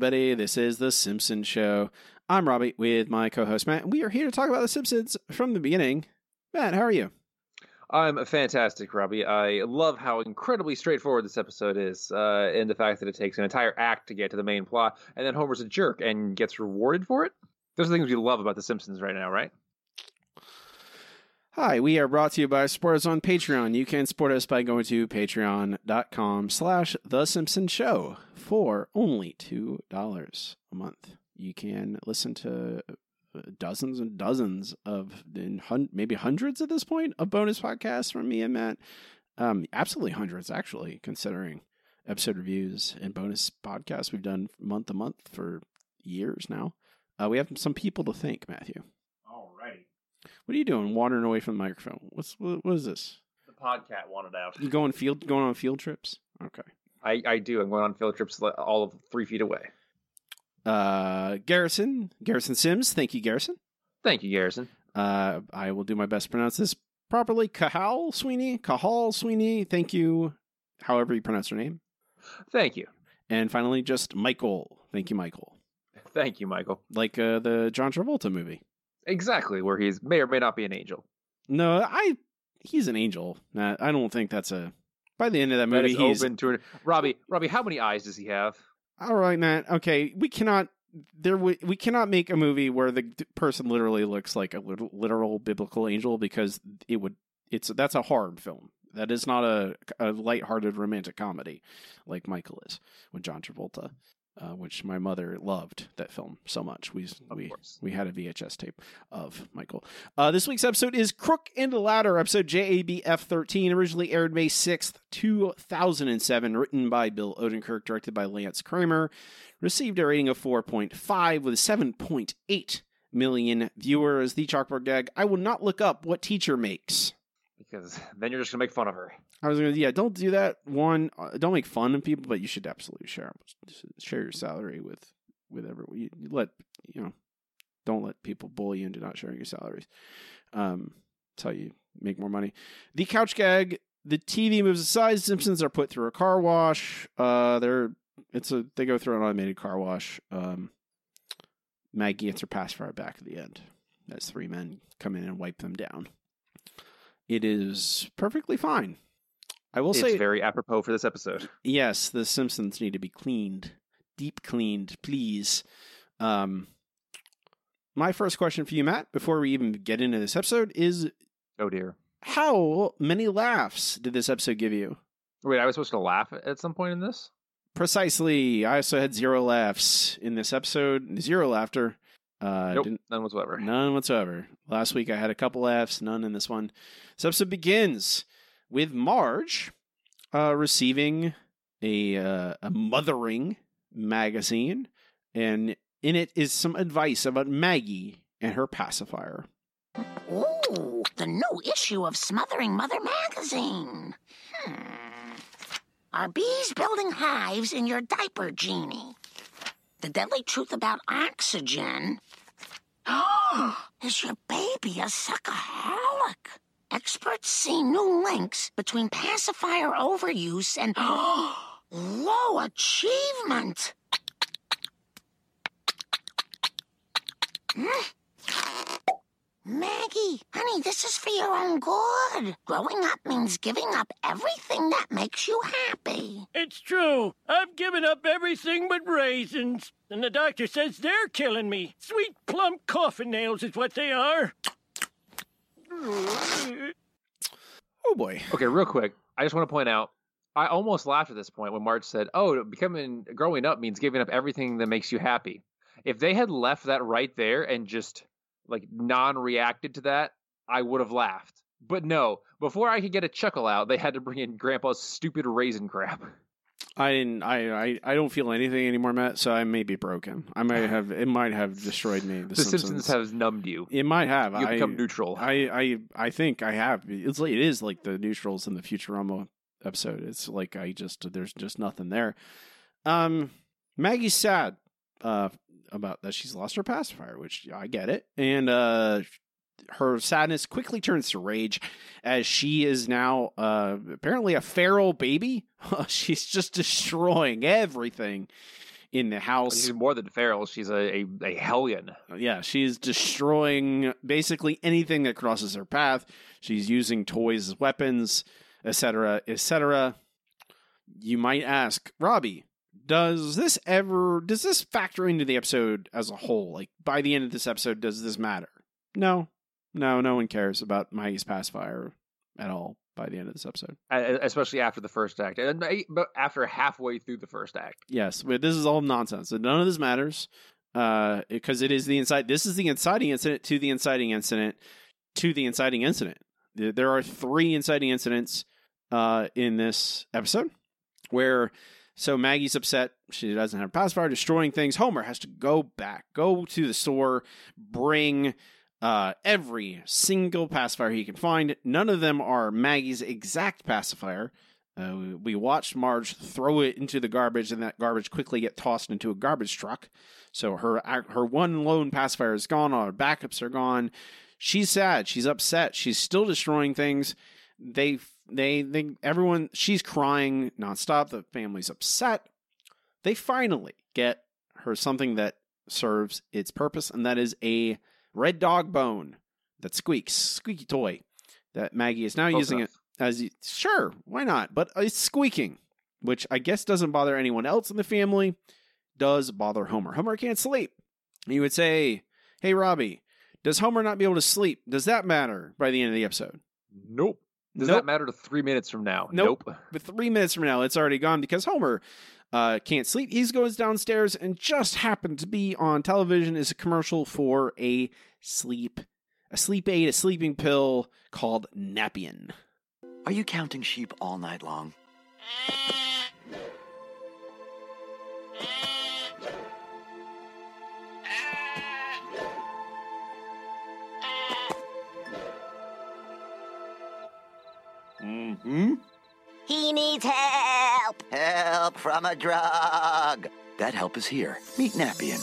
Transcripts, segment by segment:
everybody. This is The Simpsons Show. I'm Robbie with my co host Matt, and we are here to talk about The Simpsons from the beginning. Matt, how are you? I'm fantastic, Robbie. I love how incredibly straightforward this episode is, uh, and the fact that it takes an entire act to get to the main plot, and then Homer's a jerk and gets rewarded for it. Those are the things we love about The Simpsons right now, right? Hi, we are brought to you by supporters on Patreon. You can support us by going to patreon.com slash The Simpsons Show for only $2 a month. You can listen to dozens and dozens of, maybe hundreds at this point, of bonus podcasts from me and Matt. Um, absolutely hundreds, actually, considering episode reviews and bonus podcasts we've done month to month for years now. Uh, we have some people to thank, Matthew. What are you doing? Wandering away from the microphone. What's what, what is this? The podcat wanted out. You going field going on field trips? Okay. I, I do. I'm going on field trips all of three feet away. Uh, Garrison, Garrison Sims. Thank you, Garrison. Thank you, Garrison. Uh, I will do my best to pronounce this properly. Kahal Sweeney, Kahal Sweeney. Thank you. However you pronounce your name. Thank you. And finally, just Michael. Thank you, Michael. Thank you, Michael. Like uh, the John Travolta movie. Exactly, where he's may or may not be an angel. No, I he's an angel. I don't think that's a. By the end of that movie, that he's open to Robbie. Robbie, how many eyes does he have? All right, Matt. Okay, we cannot. There, we, we cannot make a movie where the person literally looks like a literal biblical angel because it would. It's that's a horror film. That is not a a light-hearted romantic comedy like Michael is with John Travolta uh, which my mother loved that film so much. We of we course. we had a VHS tape of Michael. Uh, this week's episode is Crook and Ladder, episode JABF thirteen, originally aired May sixth, two thousand and seven, written by Bill Odenkirk, directed by Lance Kramer, received a rating of four point five with seven point eight million viewers. The chalkboard gag: I will not look up what teacher makes because then you're just gonna make fun of her. I was gonna, yeah, don't do that. One, uh, don't make fun of people, but you should absolutely share share your salary with with everyone. You, you let you know, don't let people bully you into not sharing your salaries. Um, you make more money. The couch gag. The TV moves aside. Simpsons are put through a car wash. Uh, they're it's a they go through an automated car wash. Um, Maggie gets her pacifier back at the end as three men come in and wipe them down. It is perfectly fine. I will it's say very apropos for this episode. Yes, the Simpsons need to be cleaned, deep cleaned, please. Um, my first question for you, Matt, before we even get into this episode, is oh dear, how many laughs did this episode give you? Wait, I was supposed to laugh at some point in this. Precisely. I also had zero laughs in this episode. Zero laughter. Uh, nope, none whatsoever. None whatsoever. Last week I had a couple laughs, none in this one. This episode begins with Marge uh, receiving a uh, a mothering magazine, and in it is some advice about Maggie and her pacifier. Ooh, the new issue of Smothering Mother magazine. Hmm. Are bees building hives in your diaper, Genie? The deadly truth about oxygen Is your baby a suckaholic? Experts see new links between pacifier overuse and low achievement. Hmm? Maggie, honey, this is for your own good. Growing up means giving up everything that makes you happy. It's true. I've given up everything but raisins. And the doctor says they're killing me. Sweet plump coffin nails is what they are. Hmm. Oh boy. Okay, real quick. I just want to point out I almost laughed at this point when Marge said, "Oh, becoming growing up means giving up everything that makes you happy." If they had left that right there and just like non-reacted to that, I would have laughed. But no, before I could get a chuckle out, they had to bring in Grandpa's stupid raisin crap. I didn't. I, I, I don't feel anything anymore, Matt. So I may be broken. I might have. It might have destroyed me. The, the Simpsons. Simpsons has numbed you. It might have. You become neutral. I, I I think I have. It's like it is like the neutrals in the Futurama episode. It's like I just there's just nothing there. Um, Maggie's sad. Uh, about that she's lost her pacifier, which I get it. And uh, her sadness quickly turns to rage as she is now uh, apparently a feral baby. she's just destroying everything in the house. She's more than feral. She's a, a, a hellion. Yeah, she's destroying basically anything that crosses her path. She's using toys as weapons, etc., etc. You might ask, Robbie, does this ever does this factor into the episode as a whole? Like by the end of this episode, does this matter? No, no, no one cares about Maggie's pacifier at all by the end of this episode. Uh, Especially after the first act, and uh, but after halfway through the first act. Yes, this is all nonsense. None of this matters uh, because it is the incite. This is the inciting incident to the inciting incident to the inciting incident. There there are three inciting incidents uh, in this episode where so Maggie's upset. She doesn't have a pacifier, destroying things. Homer has to go back, go to the store, bring uh, every single pacifier he can find. None of them are Maggie's exact pacifier. Uh, we, we watched Marge throw it into the garbage, and that garbage quickly get tossed into a garbage truck. So her her one lone pacifier is gone. All her backups are gone. She's sad. She's upset. She's still destroying things. They they they everyone. She's crying nonstop. The family's upset. They finally get her something that serves its purpose, and that is a red dog bone that squeaks, squeaky toy that Maggie is now Close using enough. it as sure, why not? But it's squeaking, which I guess doesn't bother anyone else in the family. Does bother Homer. Homer can't sleep. You would say, "Hey, Robbie, does Homer not be able to sleep? Does that matter by the end of the episode?" Nope. Does Nope. that matter to three minutes from now? Nope. Nope. But three minutes from now, it's already gone because Homer uh, can't sleep. He goes downstairs and just happened to be on television is a commercial for a sleep, a sleep aid, a sleeping pill called Nappien. Are you counting sheep all night long? Mm-hmm. He needs help. Help from a drug. That help is here. Meet Nappien.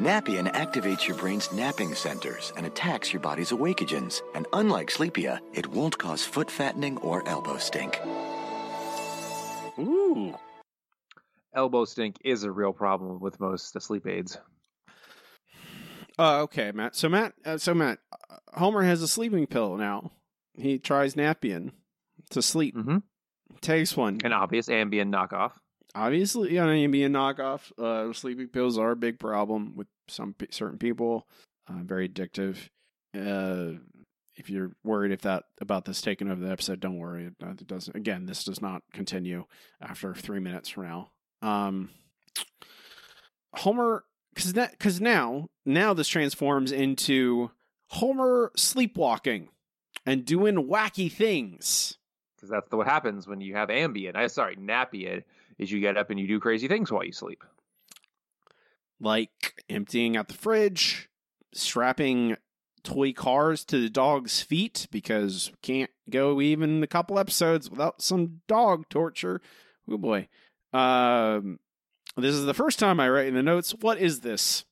Nappien activates your brain's napping centers and attacks your body's awakegens. And unlike Sleepia, it won't cause foot fattening or elbow stink. Ooh. Elbow stink is a real problem with most sleep aids. Uh, okay, Matt. So Matt, uh, so Matt, uh, Homer has a sleeping pill now. He tries Nappien to sleep. Mm-hmm. Takes one. An obvious Ambien knockoff. obviously know Ambien knockoff uh sleeping pills are a big problem with some pe- certain people uh, very addictive uh if you're worried if that about this taking over the episode don't worry it, it doesn't again this does not continue after three minutes from now um homer because that because now now this transforms into homer sleepwalking and doing wacky things Because that's what happens when you have Ambien. I sorry, Nappien is you get up and you do crazy things while you sleep. like emptying out the fridge, strapping toy cars to the dog's feet because we can't go even a couple episodes without some dog torture. Oh boy. Um this is the first time I write in the notes. What is this?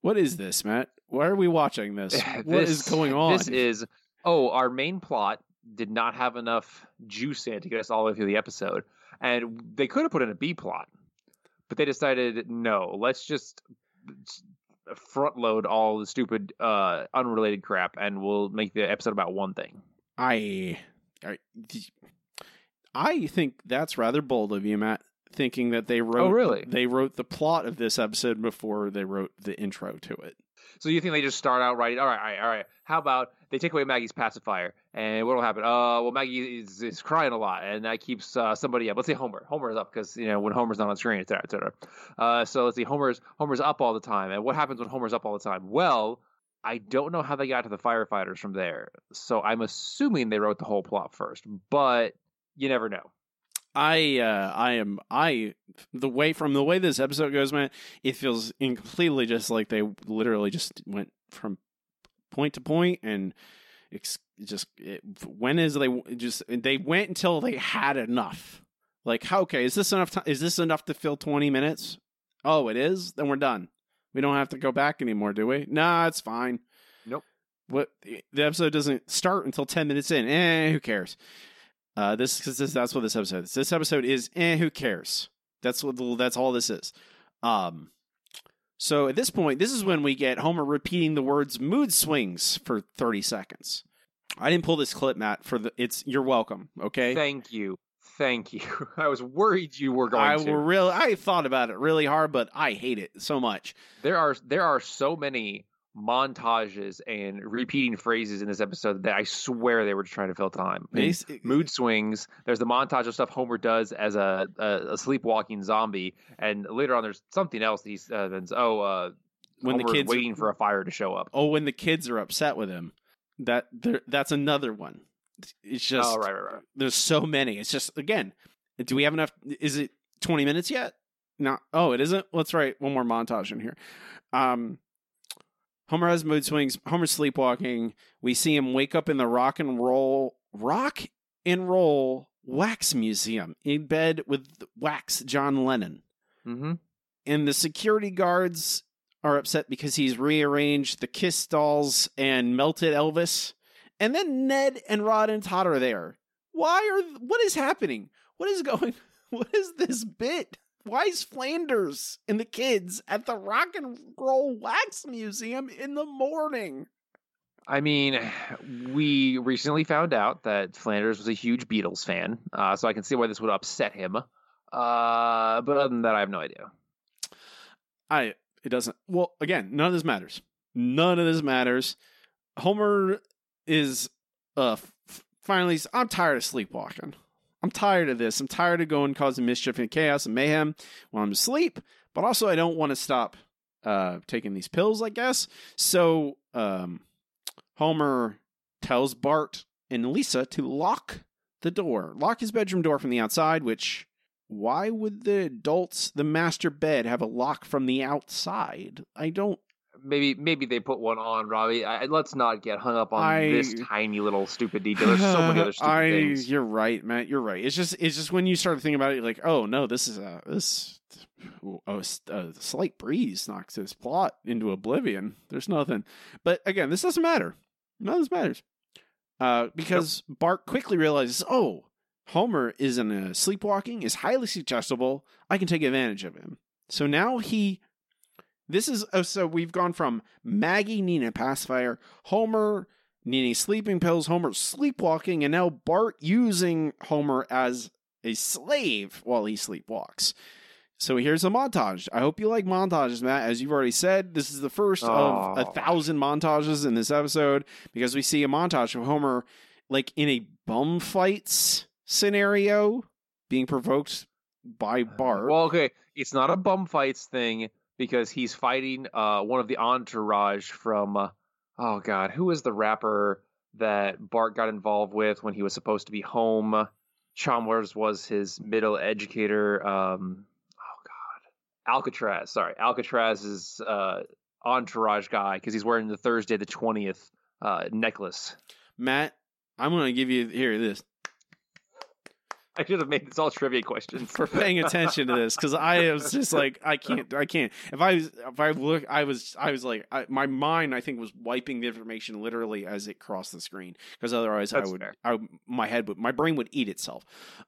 What is this, Matt? Why are we watching this? what is going on? This is oh, our main plot did not have enough juice in it to get us all the way through the episode, and they could have put in a B plot, but they decided no, let's just front load all the stupid, uh, unrelated crap, and we'll make the episode about one thing. I, I, I think that's rather bold of you, Matt. Thinking that they wrote, Oh, really? They wrote the plot of this episode before they wrote the intro to it. So you think they just start out writing? All right, all right, all right. How about they take away Maggie's pacifier, and what'll happen? Uh, well, Maggie is, is crying a lot, and that keeps uh, somebody up. Let's say Homer. Homer is up because you know when Homer's not on screen, et cetera, et cetera. Uh, so let's see, Homer's Homer's up all the time, and what happens when Homer's up all the time? Well, I don't know how they got to the firefighters from there, so I'm assuming they wrote the whole plot first, but you never know. I, uh, I am, I, the way from the way this episode goes, man, it feels completely just like they literally just went from point to point and it's just it, when is they just they went until they had enough. Like, how- okay, is this enough time? Is this enough to fill twenty minutes? Oh, it is. Then we're done. We don't have to go back anymore, do we? Nah, it's fine. Nope. what the episode doesn't start until 10 minutes in. Eh, who cares? Uh, this because this, that's what this episode is. This episode is eh, who cares? That's what the, that's all this is. Um, so at this point, this is when we get Homer repeating the words "mood swings" for 30 seconds. I didn't pull this clip, Matt. For the it's you're welcome. Okay. Thank you. Thank you. I was worried you were going I to. were really I thought about it really hard, but I hate it so much. There are there are so many montages and repeating phrases in this episode that I swear they were just trying to fill time. I mean, Basi- mood swings. There's the montage of stuff Homer does as a a, a sleepwalking zombie, and later on there's something else that he says. Oh, uh, When the kids- waiting for a fire to show up. Oh, when the kids are upset with him, that there, that's another one. It's just oh, right, right, right. there's so many. It's just again, do we have enough? Is it 20 minutes yet? No. Oh, it isn't. Let's write one more montage in here. Um, Homer has mood swings. Homer's sleepwalking. We see him wake up in the rock and roll rock and roll wax museum in bed with wax John Lennon. Mm-hmm. And the security guards are upset because he's rearranged the Kiss dolls and melted Elvis. And then Ned and Rod and Todd are there. Why are what is happening? What is going what is this bit? Why is Flanders and the kids at the Rock and Roll Wax Museum in the morning? I mean, we recently found out that Flanders was a huge Beatles fan, uh, so I can see why this would upset him. Uh, but other than that, I have no idea. I it doesn't well again, none of this matters. None of this matters. Homer is uh f- finally I'm tired of sleepwalking. I'm tired of this. I'm tired of going causing mischief and chaos and mayhem while I'm asleep, but also I don't want to stop uh taking these pills, I guess. So um Homer tells Bart and Lisa to lock the door. Lock his bedroom door from the outside, which why would the adults, the master bed, have a lock from the outside? I don't. Maybe maybe they put one on, Robbie. I, let's not get hung up on I- this tiny little stupid detail. There's so many other stupid I, things. You're right, Matt. You're right. It's just, it's just when you start thinking about it, you're like, oh no, this is a this. Oh, s- a slight breeze knocks this plot into oblivion. There's nothing, but again, this doesn't matter. None of this matters, uh, because Bart quickly realizes, oh, Homer is in a sleepwalking, is highly suggestible. I can take advantage of him. So now he, this is oh, so we've gone from Maggie needing a pacifier, Homer needing sleeping pills, Homer sleepwalking, and now Bart using Homer as a slave while he sleepwalks. So here's a montage. I hope you like montages, Matt. As you've already said, this is the first of oh. a Oh. thousand montages in this episode because we see a montage of Homer like in a bum fights scenario being provoked by Bart. Well, okay, it's not a bum fights thing because he's fighting uh, one of the entourage from. Uh, oh God, who is the rapper that Bart got involved with when he was supposed to be home? Chalmers was his middle educator. Um, oh God, Alcatraz. Sorry, Alcatraz is uh, entourage guy because he's wearing the Thursday the twentieth uh, necklace. Matt, I'm going to give you here this I should have made this all trivia questions for paying attention to this because I was just like I can't I can't if I was if I look I was I was like I, my mind I think was wiping the information literally as it crossed the screen because otherwise That's I would fair. I my head would my brain would eat itself.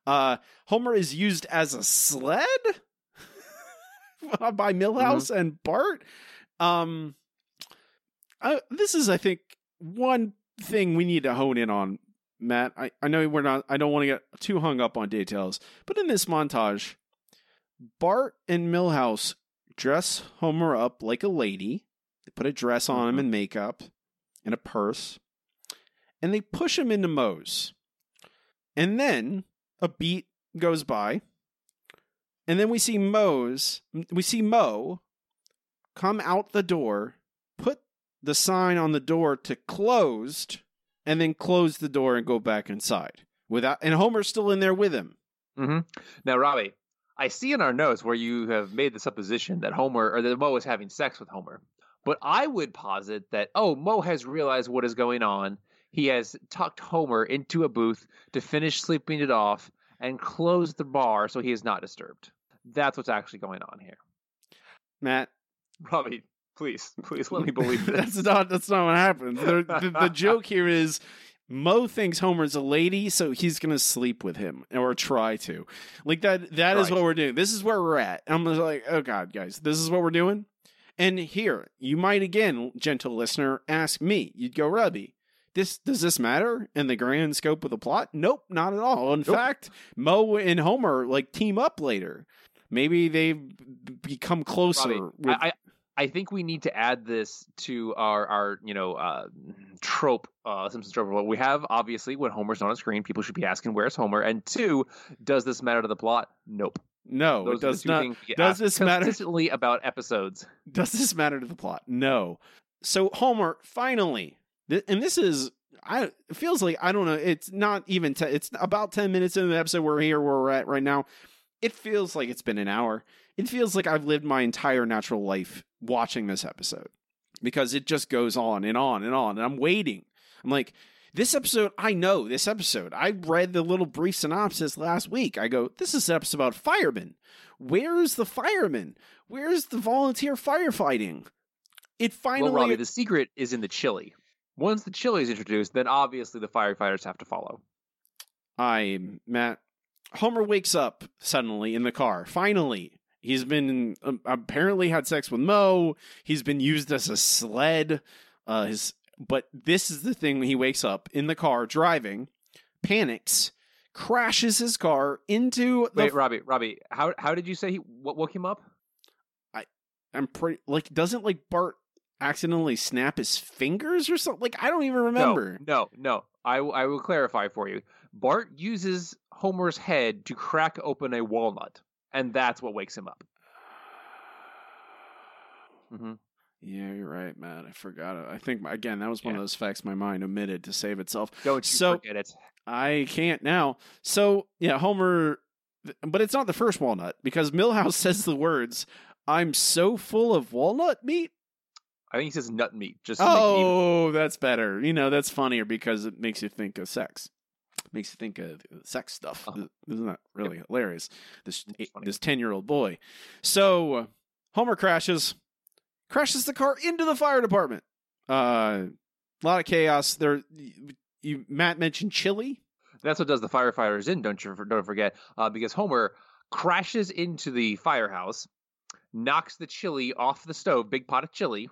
Uh, Homer is used as a sled by Milhouse and Bart. Um, I, this is I think one thing we need to hone in on Matt, I, I know we're not I don't want to get too hung up on details, but in this montage, Bart and Milhouse dress Homer up like a lady. They put a dress on him mm-hmm. and makeup and a purse. And they push him into Moe's. And then a beat goes by. And then we see Moe's we see Moe come out the door, put the sign on the door to closed and then close the door and go back inside without and Homer's still in there with him. hmm Now, Robbie, I see in our notes where you have made the supposition that Homer or that Moe is having sex with Homer. But I would posit that oh, Moe has realized what is going on. He has tucked Homer into a booth to finish sleeping it off and close the bar so he is not disturbed. That's what's actually going on here. Matt, Robbie, Please, please let me believe this. that's not that's not what happens. The, the, the joke here is Moe thinks Homer's a lady, so he's gonna sleep with him or try to. Like that. That is Right. what we're doing. This is where we're at. I'm just like, oh god, guys, this is what we're doing. And here, you might again, gentle listener, ask me. You'd go, Rubby. This does this matter in the grand scope of the plot? Nope, not at all. In Nope. fact, Moe and Homer like team up later. Maybe they become closer. Robbie, with- I, I think we need to add this to our our you know uh, trope uh, Simpsons trope. We have obviously when Homer's not on screen, people should be asking where's Homer, and two, does this matter to the plot? Nope. no, Those it does not. things we get does this matter? consistently about episodes? Does this matter to the plot? No. So Homer finally, th- and this is, I it feels like I don't know. It's not even. Te- it's about ten minutes into the episode. We're here where we're at right now. It feels like it's been an hour. It feels like I've lived my entire natural life watching this episode because it just goes on and on and on, and I'm waiting. I'm like. This episode, I know this episode. I read the little brief synopsis last week. I go, this is an episode about firemen. Where's the firemen? Where's the volunteer firefighting? It finally. Well, Robbie, the secret is in the chili. Once the chili is introduced, then obviously the firefighters have to follow. I Matt Homer wakes up suddenly in the car. Finally, he's been um, apparently had sex with Moe. He's been used as a sled. Uh, his but this is the thing. He wakes up in the car driving, panics, crashes his car into the. Wait, Robbie, Robbie, how how did you say he what woke him up? I I'm pretty like doesn't like Bart accidentally snap his fingers or something? Like I don't even remember. No, no, no. I, w- I will clarify for you. Bart uses Homer's head to crack open a walnut, and that's what wakes him up. hmm Yeah, you're right, Matt. I forgot it. I think again that was one Yeah. of those facts my mind omitted to save itself. Don't you So- forget it. I can't now. So yeah, Homer, but it's not the first walnut because Milhouse says the words, "I'm so full of walnut meat." I think he says nut meat. Just to make it even. Oh, that's better. You know, that's funnier because it makes you think of sex. Makes you think of sex stuff. Uh-huh. Isn't that really hilarious? This funny. this ten year old boy. So Homer crashes, crashes the car into the fire department. Uh, a lot of chaos. There, you Matt mentioned chili. That's what does the firefighters in. Don't you don't forget uh, because Homer crashes into the firehouse, knocks the chili off the stove, big pot of chili,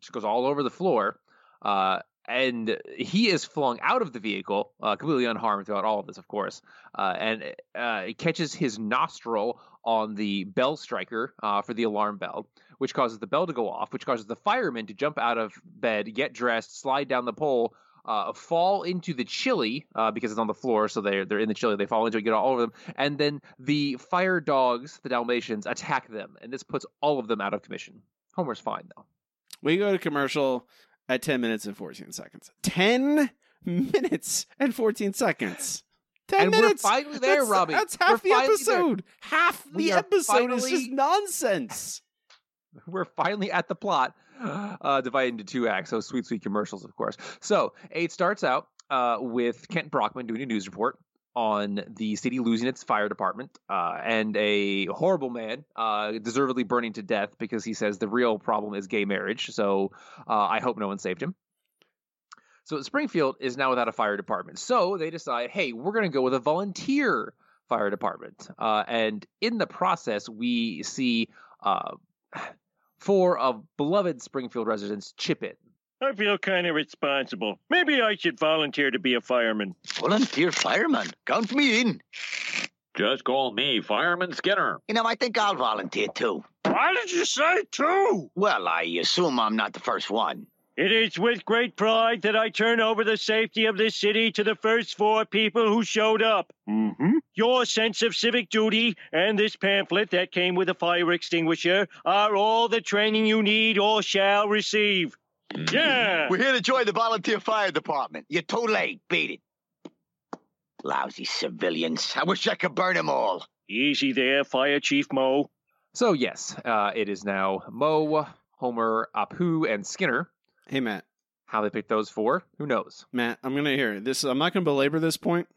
just goes all over the floor. Uh, and he is flung out of the vehicle, uh, completely unharmed throughout all of this, of course. Uh, and uh, it catches his nostril on the bell striker uh, for the alarm bell, which causes the bell to go off, which causes the firemen to jump out of bed, get dressed, slide down the pole, uh, fall into the chili uh, because it's on the floor, so they're they're in the chili. They fall into it, get all over them, and then the fire dogs, the Dalmatians, attack them, and this puts all of them out of commission. Homer's fine though. We go to commercial at 10 minutes and 14 seconds. 10 minutes and 14 seconds. 10 And we're minutes. finally there, that's, Robbie. That's We're half the finally there. episode. Half the We episode is just nonsense. We're finally at the plot, uh, divided into two acts. So sweet, sweet commercials, of course. So it starts out uh, with Kent Brockman doing a news report on the city losing its fire department uh, and a horrible man uh, deservedly burning to death because he says the real problem is gay marriage. So uh, I hope no one saved him. So Springfield is now without a fire department. So they decide, hey, we're going to go with a volunteer fire department. Uh, and in the process, we see uh, four of beloved Springfield residents chip in. I feel kind of responsible. Maybe I should volunteer to be a fireman. Volunteer fireman. Count me in. Just call me Fireman Skinner. You know, I think I'll volunteer too. Why did you say two? Well, I assume I'm not the first one. It is with great pride that I turn over the safety of this city to the first four people who showed up. Mm-hmm. Your sense of civic duty and this pamphlet that came with a fire extinguisher are all the training you need or shall receive. Yeah! We're here to join the volunteer fire department. You're too late. Beat it. Lousy civilians. I wish I could burn them all. Easy there, Fire Chief Moe. So, yes, uh, it is now Moe, Homer, Apu, and Skinner. Hey, Matt. How they picked those four, who knows? Matt, I'm gonna hear this. I'm not gonna belabor this point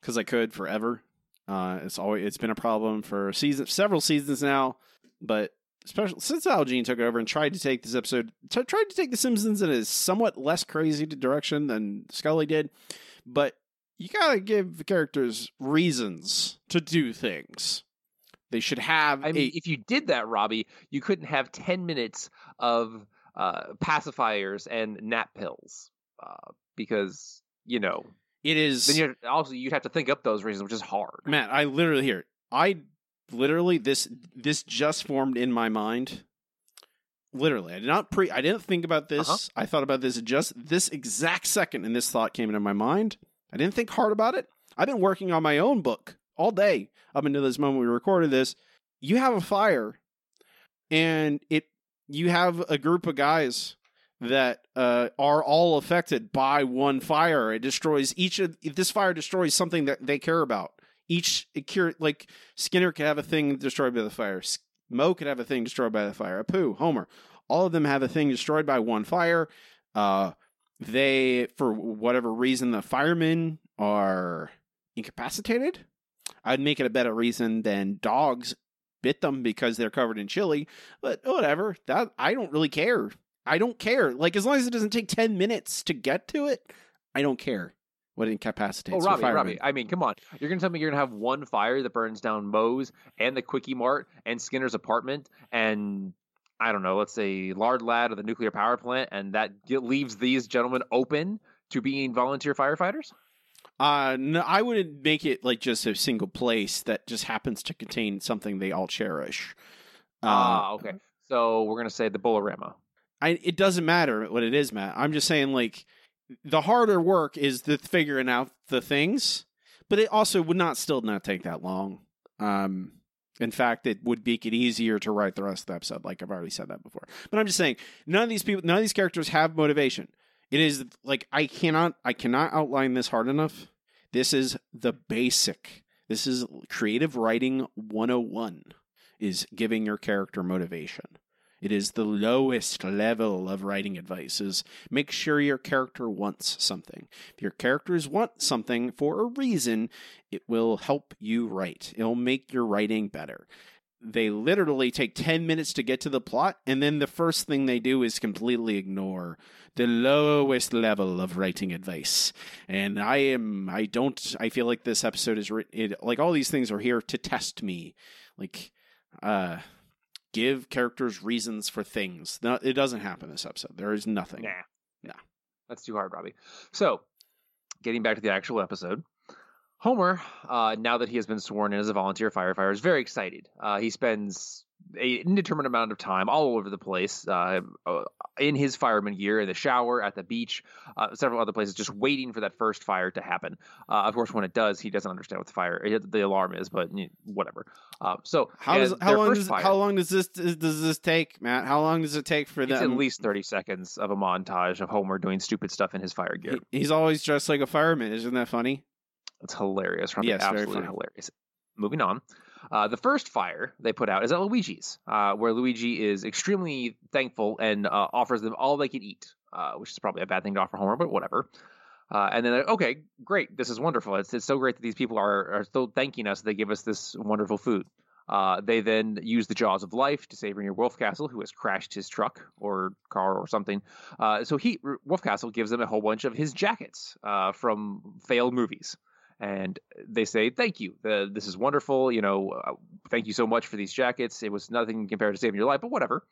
because I could forever. Uh, it's always it's been a problem for season several seasons now. But especially since Al Jean took over and tried to take this episode, t- tried to take The Simpsons in a somewhat less crazy direction than Scully did, but you gotta give the characters reasons to do things. They should have. I mean, if you did that, Robbie, you couldn't have 10 minutes of uh, pacifiers and nap pills uh, because, you know, it is. then you also you'd have to think up those reasons, which is hard. Matt, I literally here. I literally this this just formed in my mind. Literally, I did not pre. I didn't think about this. Uh-huh. I thought about this just this exact second, and this thought came into my mind. I didn't think hard about it. I've been working on my own book all day up until this moment we recorded this. You have a fire, and it you have a group of guys that uh, are all affected by one fire. It destroys each of this fire destroys something that they care about. Each cure like Skinner could have a thing destroyed by the fire. Moe could have a thing destroyed by the fire. Apu, Homer, all of them have a thing destroyed by one fire. Uh, they, for whatever reason, the firemen are incapacitated. I'd make it a better reason than dogs bit them because they're covered in chili. But whatever, that I don't really care. I don't care. Like as long as it doesn't take ten minutes to get to it, I don't care what incapacitates. Oh, Robbie. Robbie. I mean, come on. You're going to tell me you're going to have one fire that burns down Moe's and the Kwik-E-Mart and Skinner's apartment and, I don't know, let's say Lard Lad of the nuclear power plant, and that leaves these gentlemen open to being volunteer firefighters? Uh, no, I wouldn't make it like just a single place that just happens to contain something they all cherish. Uh, Ah, okay. So we're going to say the Bowlarama. I it doesn't matter what it is, Matt. I'm just saying like the harder work is the figuring out the things, but it also would not still not take that long. Um, in fact, it would make it easier to write the rest of the episode. Like I've already said that before, but I'm just saying none of these people, none of these characters have motivation. It is like I cannot, I cannot outline this hard enough. This is the basic. This is creative writing 101 is giving your character motivation. It is the lowest level of writing advice is make sure your character wants something. If your characters want something for a reason, it will help you write. It'll make your writing better. They literally take 10 minutes to get to the plot, and then the first thing they do is completely ignore the lowest level of writing advice. And I am, I don't, I feel like this episode is it, like all these things are here to test me. Like, uh, give characters reasons for things. No, it doesn't happen this episode. There is nothing. Nah. No. That's too hard, Robbie. So, getting back to the actual episode, Homer, uh, now that he has been sworn in as a volunteer firefighter, is very excited. Uh, he spends a indeterminate amount of time all over the place uh, uh, in his fireman gear, in the shower, at the beach, uh, several other places, just waiting for that first fire to happen. Uh, of course, when it does, he doesn't understand what the fire, the alarm is, but you know, whatever. Uh, so, How does how long does fire- how long does this does this take, Matt? How long does it take for It's them? at least 30 seconds of a montage of Homer doing stupid stuff in his fire gear. He- he's always dressed like a fireman. Isn't that funny? It's hilarious. Yes, very absolutely hilarious. Moving on. Uh, the first fire they put out is at Luigi's, uh, where Luigi is extremely thankful and uh, offers them all they can eat, uh, which is probably a bad thing to offer Homer, but whatever. Uh, and then, okay, great, this is wonderful. It's, it's so great that these people are, are still thanking us. They give us this wonderful food. Uh, they then use the jaws of life to save Rainier Wolfcastle, who has crashed his truck or car or something. So he Wolfcastle gives them a whole bunch of his jackets from failed movies and they say thank you. The, this is wonderful you know uh, thank you so much for these jackets. It was nothing compared to saving your life but whatever.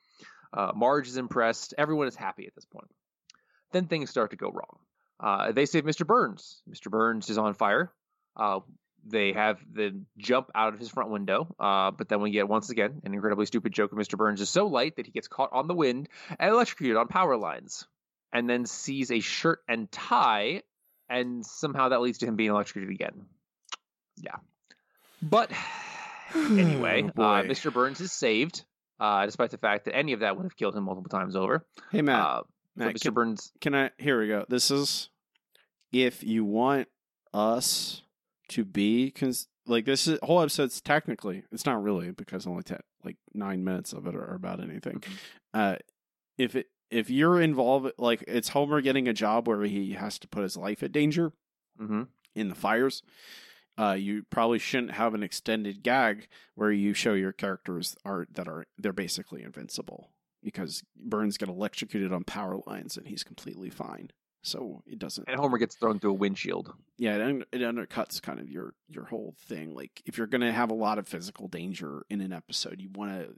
Uh, marge is impressed. Everyone is happy at this point. Then things start to go wrong. Uh, they save mr burns. Mr burns is on fire. Uh, they have the jump out of his front window uh, but then we get once again an incredibly stupid joke of mr burns is so light that he gets caught on the wind and electrocuted on power lines and then sees a shirt and tie and somehow that leads to him being electrocuted again. Yeah. But anyway, Oh, uh. Mr. Burns is saved, uh, despite the fact that any of that would have killed him multiple times over. Hey Matt, uh, Matt, Mr. can, Burns, can I? Here we go. This is if you want us to be cons- like this is whole episode's technically it's not really because only te- like nine minutes of it are about anything. Uh, if it if you're involved, like it's Homer getting a job where he has to put his life at danger hmm in the fires. Uh, you probably shouldn't have an extended gag where you show your characters are that are they're basically invincible because Burns got electrocuted on power lines and he's completely fine. So it doesn't. And Homer gets thrown through a windshield. Yeah, it, un- it undercuts kind of your your whole thing. Like if you're going to have a lot of physical danger in an episode, you want to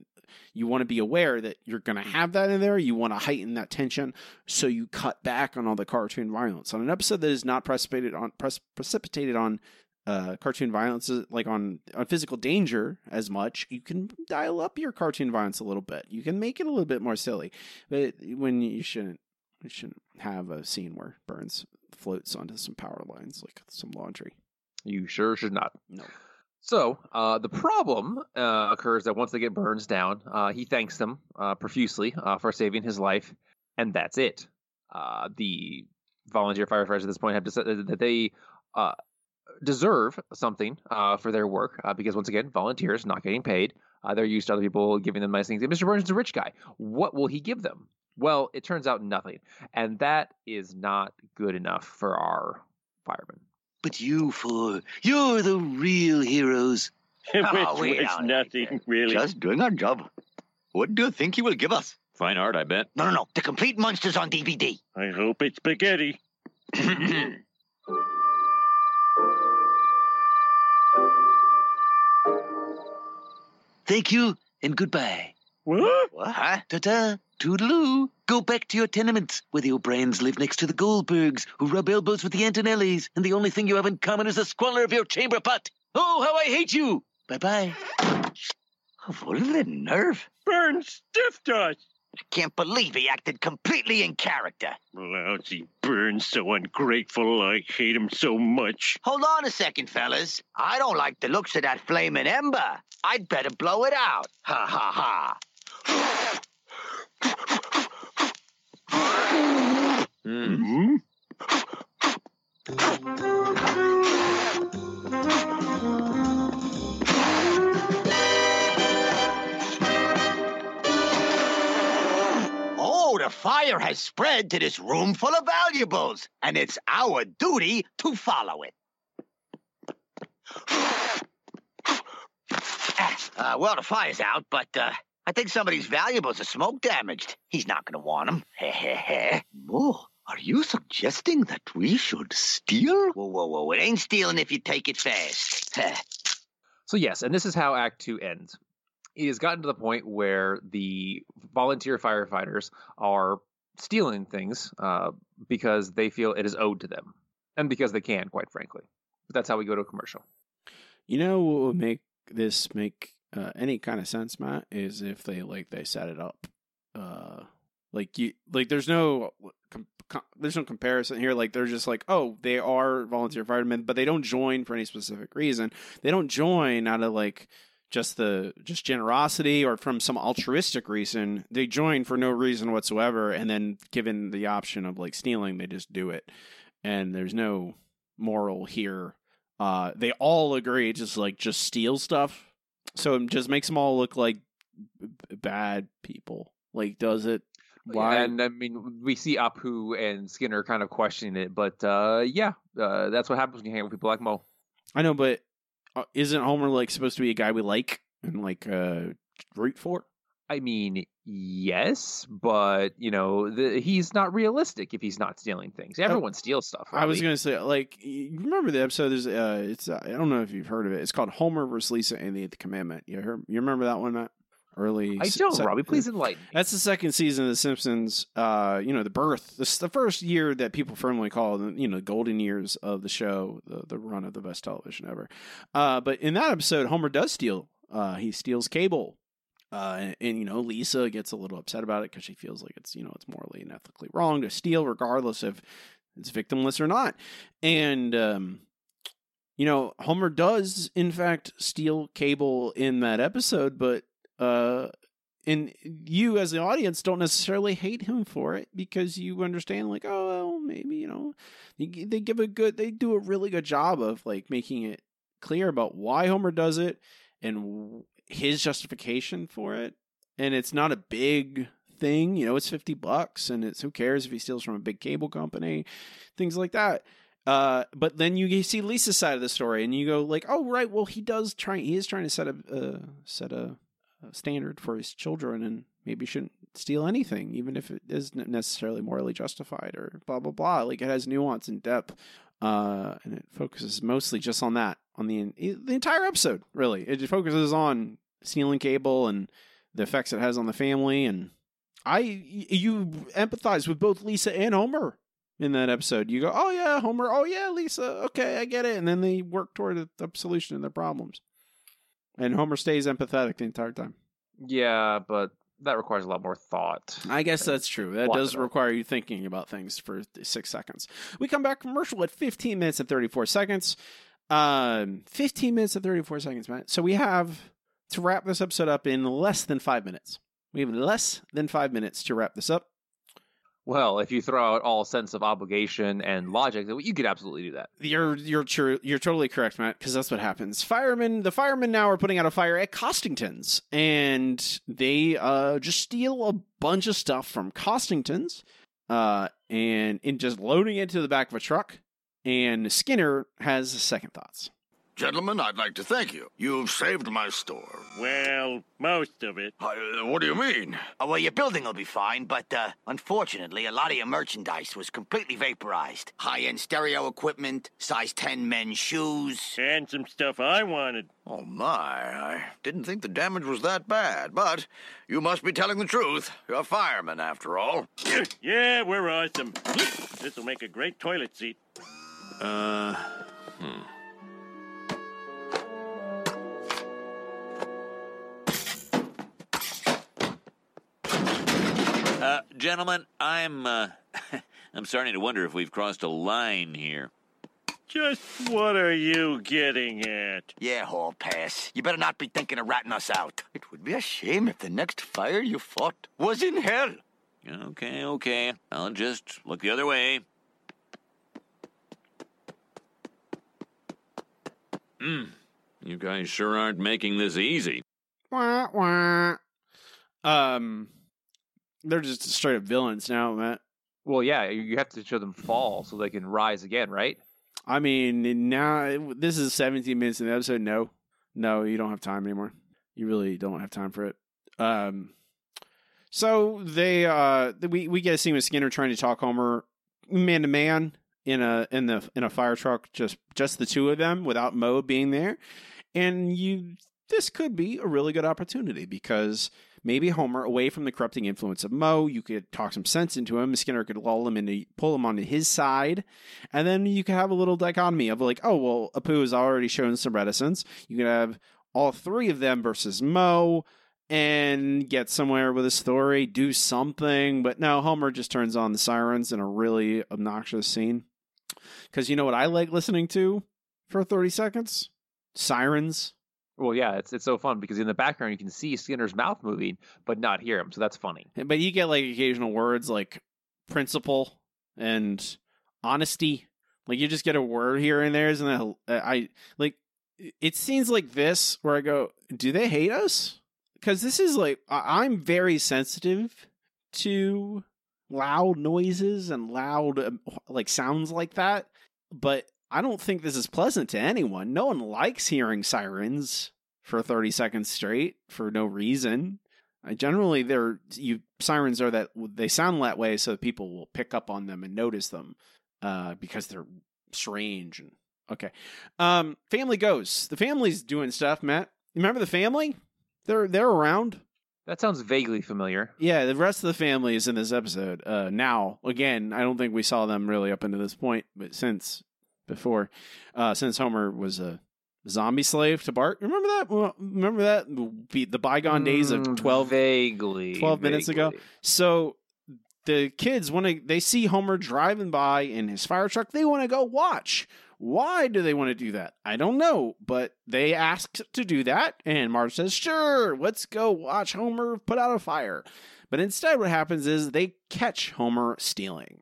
you want to be aware that you're going to have that in there. You want to heighten that tension, so you cut back on all the cartoon violence on an episode that is not precipitated on pres- precipitated on uh, cartoon violence, like on on physical danger as much. You can dial up your cartoon violence a little bit. You can make it a little bit more silly, but when you shouldn't, you shouldn't have a scene where Burns floats onto some power lines like some laundry. You sure should not. No. So uh, the problem uh, occurs that once they get Burns down, uh, he thanks them uh, profusely uh, for saving his life, and that's it. Uh, the volunteer firefighters at this point have decided that they deserve something for their work because once again, volunteers not getting paid. they're used to other people giving them nice things. And Mr. Burns is a rich guy. What will he give them? Well, it turns out nothing, and that is not good enough for our firemen. But you four, you're the real heroes. Which Oh, we was don't nothing, really. Just doing our job. What do you think he will give us? Fine art, I bet. No, no, no. The complete Munsters on DVD. I hope it's spaghetti. Thank you and goodbye. What? what? Huh? Ta-ta, toodaloo. Go back to your tenements, where the O'Briens live next to the Goldbergs, who rub elbows with the Antonellis, and the only thing you have in common is the squalor of your chamber pot. Oh, how I hate you! Bye-bye. What the nerve? Burns stiffed us. I can't believe he acted completely in character. Lousy Burns, so ungrateful. I hate him so much. Hold on a second, fellas. I don't like the looks of that flaming ember. I'd better blow it out. Ha ha ha. Hmm. Oh, the fire has spread to this room full of valuables, and it's our duty to follow it. Uh, well, the fire's out, but uh, I think somebody's of these valuables are smoke damaged. He's not going to want them. oh, are you suggesting that we should steal? Whoa, whoa, whoa. It ain't stealing if you take it fast. So yes, and this is how Act Two ends. It has gotten to the point where the volunteer firefighters are stealing things uh, because they feel it is owed to them, and because they can, quite frankly. But that's how we go to a commercial. You know what would make this make uh, any kind of sense, Matt, is if they like they set it up. Uh, like you, like there's no com- com- there's no comparison here. Like they're just like, oh, they are volunteer firemen, but they don't join for any specific reason. They don't join out of like just the just generosity or from some altruistic reason. They join for no reason whatsoever, and then given the option of like stealing, they just do it. And there's no moral here. Uh, they all agree, just like just steal stuff. So it just makes them all look like b- bad people. Like, does it? Why? And I mean, we see Apu and Skinner kind of questioning it, but uh, yeah, uh, that's what happens when you hang with people like Moe. I know, but uh, isn't Homer like supposed to be a guy we like and like uh root for? I mean, yes, but you know, the, he's not realistic if he's not stealing things. Everyone steals stuff. I was gonna say, like, remember the episode? There's, uh, it's, uh, I don't know if you've heard of it. It's called Homer versus Lisa and the Eighth Commandment. You heard? You remember that one, Matt? Early. I don't, se- Robbie. Please enlighten me. That's the second season of The Simpsons. Uh, you know, the birth. This the first year that people firmly call the you know golden years of the show, the the run of the best television ever. Uh, but in that episode, Homer does steal. Uh, he steals cable. Uh, and, and, you know, Lisa gets a little upset about it because she feels like it's you know it's morally and ethically wrong to steal, regardless if it's victimless or not. And um, you know, Homer does in fact steal cable in that episode, but uh and you as the audience don't necessarily hate him for it because you understand like oh well maybe you know they they give a good they do a really good job of like making it clear about why Homer does it and his justification for it and it's not a big thing you know it's 50 bucks and it's who cares if he steals from a big cable company things like that Uh, but then you see Lisa's side of the story, and you go like, "Oh, right. Well, he does try. He is trying to set a uh, set a, a standard for his children, and maybe shouldn't steal anything, even if it isn't necessarily morally justified, or blah blah blah. Like it has nuance and depth, uh, and it focuses mostly just on that on the the entire episode. Really, it focuses on stealing cable and the effects it has on the family, and I you empathize with both Lisa and Homer in that episode. You go, oh yeah, Homer, oh yeah, Lisa, okay, I get it, and then they work toward a, a solution to their problems, and Homer stays empathetic the entire time. Yeah, but that requires a lot more thought. I guess that's true. That does require you thinking about things for six seconds. We come back commercial at 15 minutes and 34 seconds. Um, 15 minutes and 34 seconds, man. So we have to wrap this episode up in less than five minutes. We have less than five minutes to wrap this up. Well, if you throw out all sense of obligation and logic, you could absolutely do that. You're you're true. You're totally correct, Matt. Because that's what happens. Firemen, the firemen now are putting out a fire at Costington's, and they uh just steal a bunch of stuff from Costington's, uh, and in just loading it to the back of a truck. And Skinner has second thoughts. Gentlemen, I'd like to thank you. You've saved my store. Well, most of it. I, what do you mean? Oh, well, your building will be fine, but uh, unfortunately, a lot of your merchandise was completely vaporized. High-end stereo equipment, size 10 men's shoes. And some stuff I wanted. Oh, my. I didn't think the damage was that bad, but you must be telling the truth. You're firemen, after all. Yeah, we're awesome. This will make a great toilet seat. Uh, hmm. Uh, gentlemen, I'm, uh, I'm starting to wonder if we've crossed a line here. Just what are you getting at? Yeah, Hall Pass. You better not be thinking of ratting us out. It would be a shame if the next fire you fought was in hell. Okay, okay. I'll just look the other way. Hmm. You guys sure aren't making this easy. Wah, wah. Um, they're just straight up villains now, Matt. Well, yeah, you you have to show them fall so they can rise again, right? I mean, now this is 17 minutes in the episode. No, no, you don't have time anymore. You really don't have time for it. Um, so they, uh, we we get a scene with Skinner trying to talk Homer man to man in a in the in a fire truck, just just the two of them without Moe being there, and you this could be a really good opportunity because maybe Homer, away from the corrupting influence of Moe, you could talk some sense into him. Skinner could lull him into pull him onto his side, and then you could have a little dichotomy of like, oh well, Apu has already shown some reticence. You could have all three of them versus Moe. And get somewhere with a story, do something. But no, Homer just turns on the sirens in a really obnoxious scene. Because you know what I like listening to for 30 seconds? Sirens. Well, yeah, it's it's so fun because in the background you can see Skinner's mouth moving, but not hear him. So that's funny. But you get like occasional words like principle and honesty. Like you just get a word here and there, isn't that I like it seems like this where I go, do they hate us? Because this is like I'm very sensitive to loud noises and loud um, like sounds like that, but I don't think this is pleasant to anyone. No one likes hearing sirens for 30 seconds straight for no reason. I generally they're you sirens are that they sound that way so that people will pick up on them and notice them uh, because they're strange and okay. Um, family goes. The family's doing stuff. Matt, remember the family? They're they're around. That sounds vaguely familiar. Yeah, the rest of the family is in this episode. Uh, now again, I don't think we saw them really up until this point, but since before, uh, since Homer was a zombie slave to Bart. Remember that? Remember that? The bygone days of Mm, 12, vaguely 12 minutes ago? So the kids when they, they see Homer driving by in his fire truck, they want to go watch. Why do they want to do that? I don't know, but they asked to do that, and Marge says, "Sure, let's go watch Homer put out a fire." But instead, what happens is they catch Homer stealing.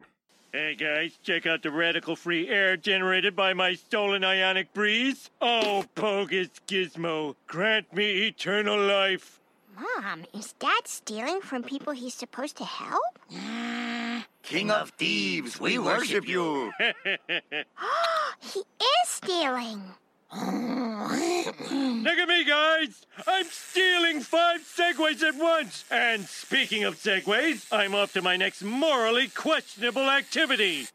Hey guys, check out the radical free air generated by my stolen ionic breeze. Oh, bogus gizmo, grant me eternal life. Mom, is Dad stealing from people he's supposed to help? Uh, King of thieves, we worship you. he is stealing. Look at me, guys! I'm stealing five segways at once! And speaking of segways, I'm off to my next morally questionable activity.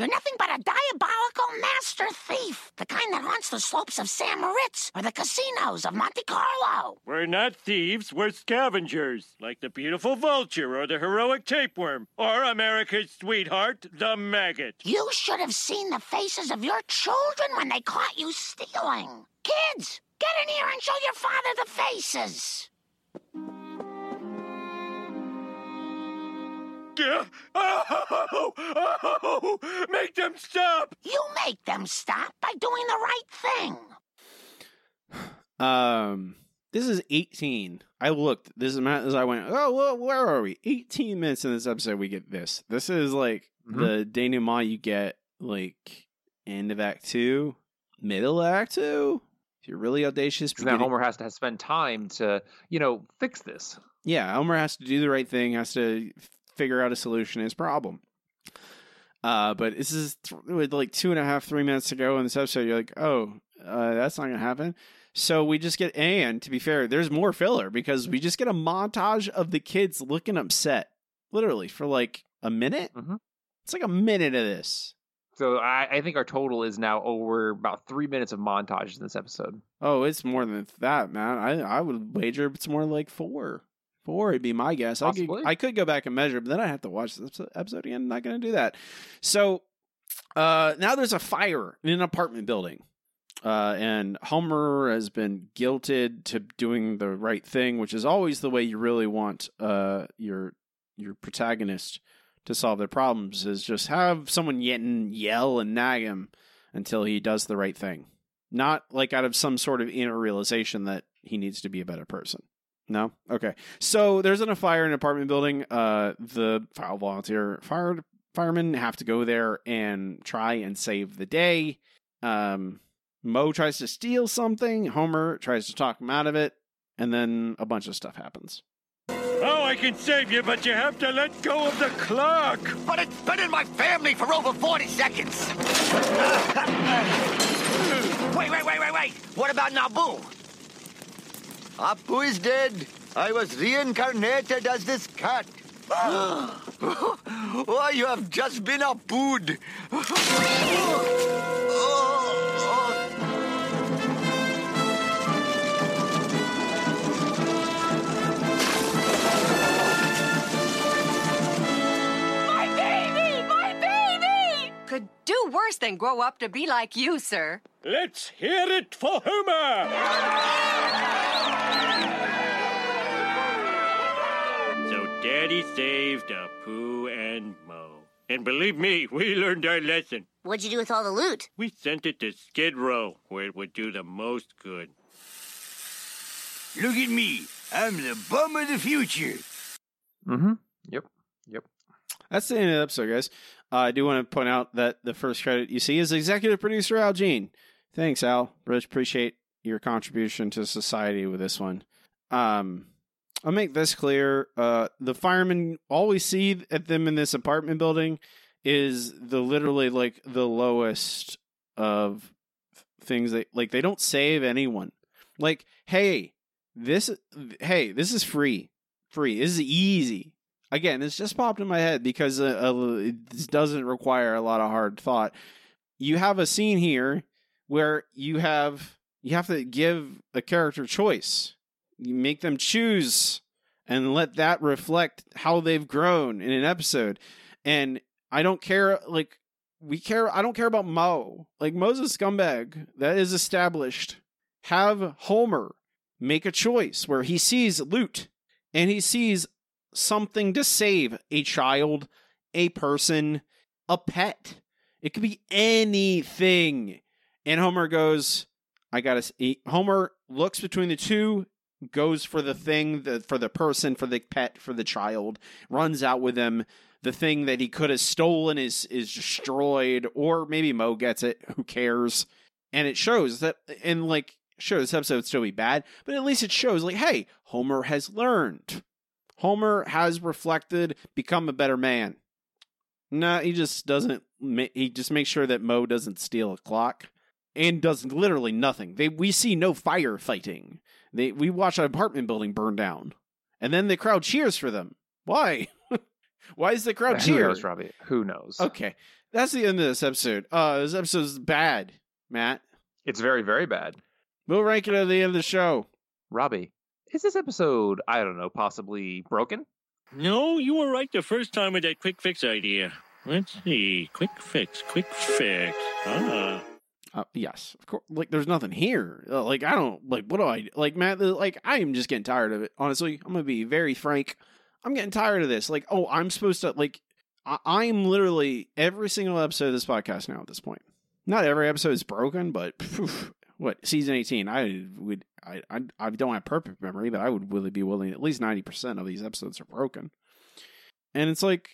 You're nothing but a diabolical master thief. The kind that haunts the slopes of San Moritz or the casinos of Monte Carlo. We're not thieves, we're scavengers, like the beautiful vulture or the heroic tapeworm, or America's sweetheart, the maggot. You should have seen the faces of your children when they caught you stealing. Kids, get in here and show your father the faces. Oh, oh, make them stop! You make them stop by doing the right thing. Um, this is 18. I looked. This is as I went. Oh, well, where are we? 18 minutes in this episode, we get this. This is like Mhm. the denouement you get like end of Act Two, middle of Act Two. If you're really audacious, Because now Homer has to spend time to, you know, fix this. yeah, Homer has to do the right thing, has to f- figure out a solution to his problem. Uh, but this is th- with like two and a half, three minutes to go in this episode. You're like, oh, uh, that's not gonna happen. So we just get, and to be fair, there's more filler because we just get a montage of the kids looking upset, literally for like a minute. Mhm. It's like a minute of this. So I, I think our total is now over about three minutes of montage in this episode. Oh, it's more than that, man. I I would wager it's more like four. Four would be my guess. I could. I could go back and measure, but then I have to watch this episode again. I'm not going to do that. So uh, now there's a fire in an apartment building, uh, and Homer has been guilted to doing the right thing, which is always the way you really want uh, your your protagonist to solve their problems. Is just have someone yell and nag him until he does the right thing not like out of some sort of inner realization that he needs to be a better person. No? Okay. So there's a fire in an apartment building. Uh, the fire volunteer fire firemen have to go there and try and save the day. Um, Moe tries to steal something. Homer tries to talk him out of it, and then a bunch of stuff happens. Oh, I can save you, but you have to let go of the clock. But it's been in my family for over 40 seconds. wait, wait, wait, wait, wait. What about Apu? Apu is dead. I was reincarnated as this cat. oh, you have just been Apu'd. My baby! My baby! Could do worse than grow up to be like you, sir. Let's hear it for Homer. Daddy saved Apu and Moe. And believe me, we learned our lesson. What'd you do with all the loot? We sent it to Skid Row, where it would do the most good. Look at me. I'm the bum of the future. Mm-hmm. Yep. Yep. That's the end of the episode, guys. Uh, I do want to point out that the first credit you see is executive producer Al Jean. Thanks, Al. Really appreciate your contribution to society with this one. Um, I'll make this clear. Uh, the firemen, all we see at them in this apartment building is the literally like the lowest of things that like they don't save anyone. Like, hey, this hey, this is free. Free. This is easy. Again, this just popped in my head because uh, uh, it doesn't require a lot of hard thought. You have a scene here where you have you have to give a character choice. Make them choose and let that reflect how they've grown in an episode. And I don't care like we care I don't care about Moe. Like Moe's a scumbag. That is established. Have Homer make a choice where he sees loot and he sees something to save a child, a person, a pet. It could be anything. And Homer goes, I gotta. s- Homer looks between the two, goes for the thing, the, for the person, for the pet, for the child, runs out with him. The thing that he could have stolen is is destroyed, or maybe Moe gets it. Who cares? And it shows that, and like, sure, this episode would still be bad, but at least it shows, like, hey, Homer has learned. Homer has reflected, become a better man. No, he just doesn't. He just makes sure that Moe doesn't steal a clock, and does literally nothing. They we see no firefighting. They we watch an apartment building burn down, and then the crowd cheers for them. Why? Why is the crowd Who cheer? knows, Robbie? Who knows? Okay, that's the end of this episode. Uh, this episode's bad, Matt. It's very, very bad. We'll rank it at the end of the show. Robbie, is this episode, I don't know, possibly broken? No, you were right the first time with that quick fix idea. Let's see. Quick fix, quick fix. Ah. Uh, yes, of course. Like, there's nothing here. Uh, like, I don't like. What do I like, Matt? Like, I am just getting tired of it. Honestly, I'm gonna be very frank. I'm getting tired of this. Like, oh, I'm supposed to like. I, I'm literally every single episode of this podcast now. At this point, not every episode is broken, but what season 18? I would. I, I I don't have perfect memory, but I would really be willing. At least 90 percent of these episodes are broken, and it's like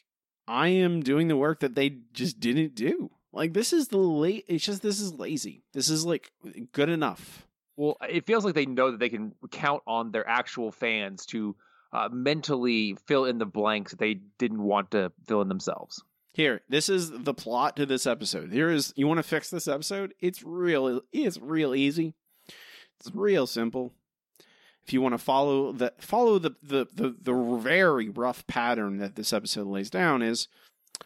I am doing the work that they just didn't do. Like this is the late. It's just this is lazy. This is like good enough. Well, it feels like they know that they can count on their actual fans to uh, mentally fill in the blanks that they didn't want to fill in themselves. Here, this is the plot to this episode. Here is you want to fix this episode? It's real. It's real easy. It's real simple. If you want to follow the follow the the the, the very rough pattern that this episode lays down is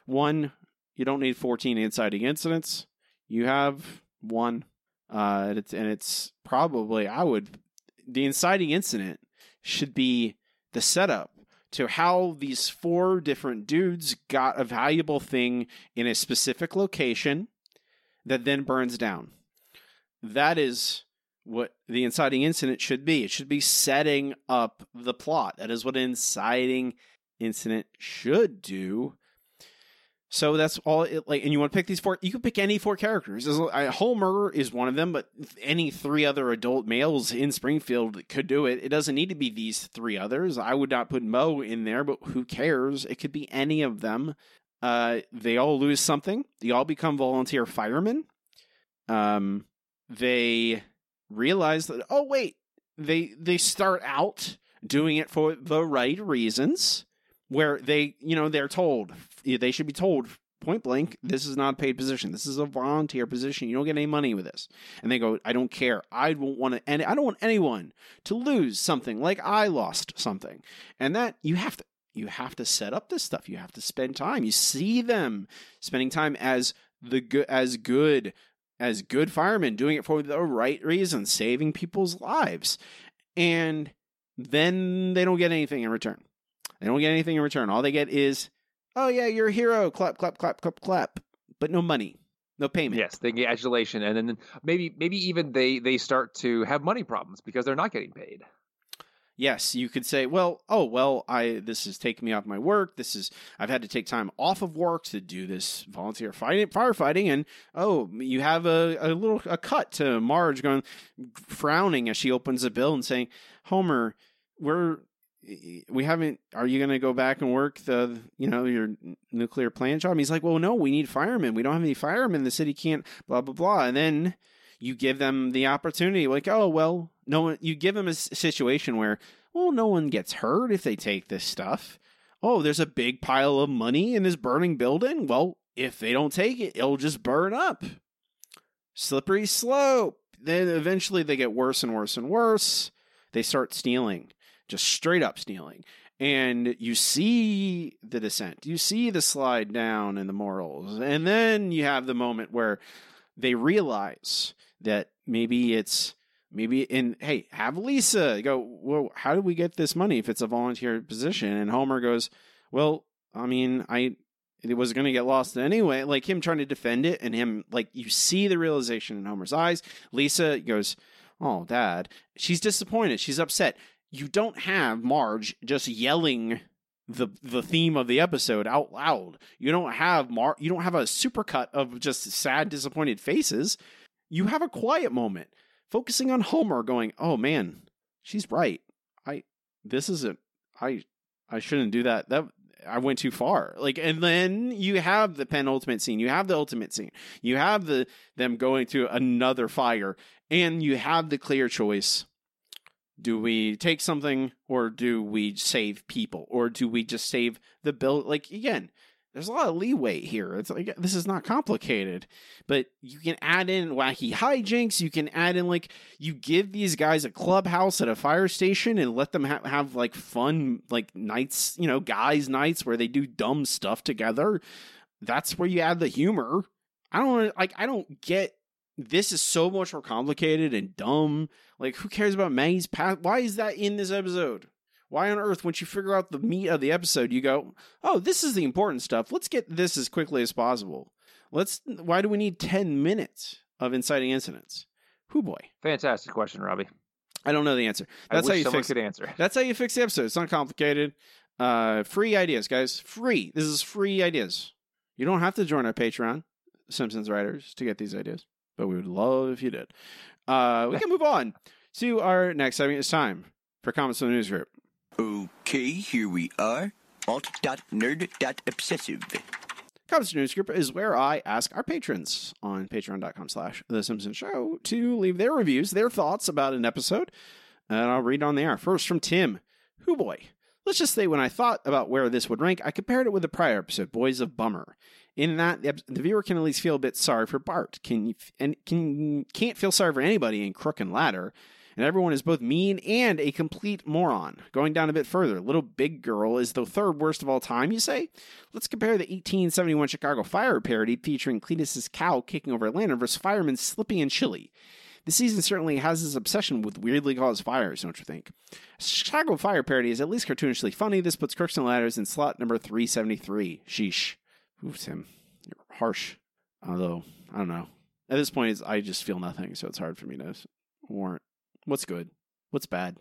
one, you don't need 14 inciting incidents. You have one. Uh, and it's, and it's probably I would the inciting incident should be the setup to how these four different dudes got a valuable thing in a specific location that then burns down. That is what the inciting incident should be. It should be setting up the plot. That is what an inciting incident should do. So that's all it like and you want to pick these four you can pick any four characters. Homer is one of them, but any three other adult males in Springfield could do it. It doesn't need to be these three others. I would not put Moe in there, but who cares? It could be any of them. Uh, they all lose something. They all become volunteer firemen. Um, they realize that oh wait, they they start out doing it for the right reasons where they, you know, they're told they should be told point blank, this is not a paid position. This is a volunteer position. You don't get any money with this. And they go, I don't care. I don't want to, and I don't want anyone to lose something like I lost something. And that you have to, you have to set up this stuff. You have to spend time. You see them spending time as the good, as good, as good firemen, doing it for the right reason, saving people's lives. And then they don't get anything in return. They don't get anything in return. All they get is, oh yeah, you're a hero. Clap, clap, clap, clap, clap. But no money, no payment. Yes, they get adulation, and then maybe maybe even they they start to have money problems because they're not getting paid. Yes, you could say, well, oh well, I this is taking me off my work. This is I've had to take time off of work to do this volunteer fighting, firefighting, and oh, you have a, a little a cut to Marge going frowning as she opens the bill and saying, Homer, we're we haven't are you going to go back and work the you know your nuclear plant job? And he's like well no we need firemen. We don't have any firemen. The city can't blah blah blah. And then you give them the opportunity like oh well no one you give them a situation where well no one gets hurt if they take this stuff. Oh there's a big pile of money in this burning building. Well if they don't take it it'll just burn up. Slippery slope. Then eventually they get worse and worse and worse. They start stealing just straight up stealing. And you see the descent, you see the slide down in the morals. And then you have the moment where they realize that maybe it's maybe in hey have lisa go well how do we get this money if it's a volunteer position? And homer goes well i mean i it was going to get lost anyway. Like him trying to defend it and him like you see the realization in homer's eyes. Lisa goes oh dad she's disappointed. She's upset you don't have Marge just yelling the the theme of the episode out loud. You don't have Mar you don't have a supercut of just sad disappointed faces. You have a quiet moment focusing on Homer going, "Oh man, she's right. I this isn't I I shouldn't do that. That I went too far." Like and then you have the penultimate scene. You have the ultimate scene. You have the them going to another fire and you have the clear choice Do we take something or do we save people or do we just save the bill? Like, again, there's a lot of leeway here. It's like this is not complicated, but you can add in wacky hijinks. You can add in like you give these guys a clubhouse at a fire station and let them ha- have like fun like nights, you know, guys' nights where they do dumb stuff together. That's where you add the humor. I don't like. I don't get. This is so much more complicated and dumb. Like, who cares about Maggie's past? Why is that in this episode? Why on earth, once you figure out the meat of the episode, you go, oh, this is the important stuff. Let's get this as quickly as possible. Let's. Why do we need ten minutes of inciting incidents? Who boy? Fantastic question, Robbie. I don't know the answer. That's how you fix could answer. That's how you fix the episode. It's not complicated. Uh, free ideas, guys. Free. This is free ideas. You don't have to join our Patreon, Simpsons writers, to get these ideas, but we would love if you did. Uh, we can move on to our next segment. It's time for comments from the news group. Okay, here we are. Alt.nerd.obsessive. Comments News Group is where I ask our patrons on patreon.com slash The Simpsons Show to leave their reviews, their thoughts about an episode, and I'll read on the air. First from Tim. Who boy? Let's just say when I thought about where this would rank, I compared it with the prior episode, Boys of Bummer. In that, the, the viewer can at least feel a bit sorry for Bart, can and can can't feel sorry for anybody in Crook and Ladder, and everyone is both mean and a complete moron. Going down a bit further, Little Big Girl is the third worst of all time, you say? Let's compare the 1871 Chicago Fire parody featuring Cletus's cow kicking over Atlanta versus Fireman Slippy and Chili. The season certainly has this obsession with weirdly caused fires, don't you think? Chicago Fire parody is at least cartoonishly funny. This puts Crooks and Ladders in slot number 373. Sheesh. Ooh, Tim, you're harsh. Although, I don't know. At this point, it's, I just feel nothing, so it's hard for me to warrant what's good, what's bad.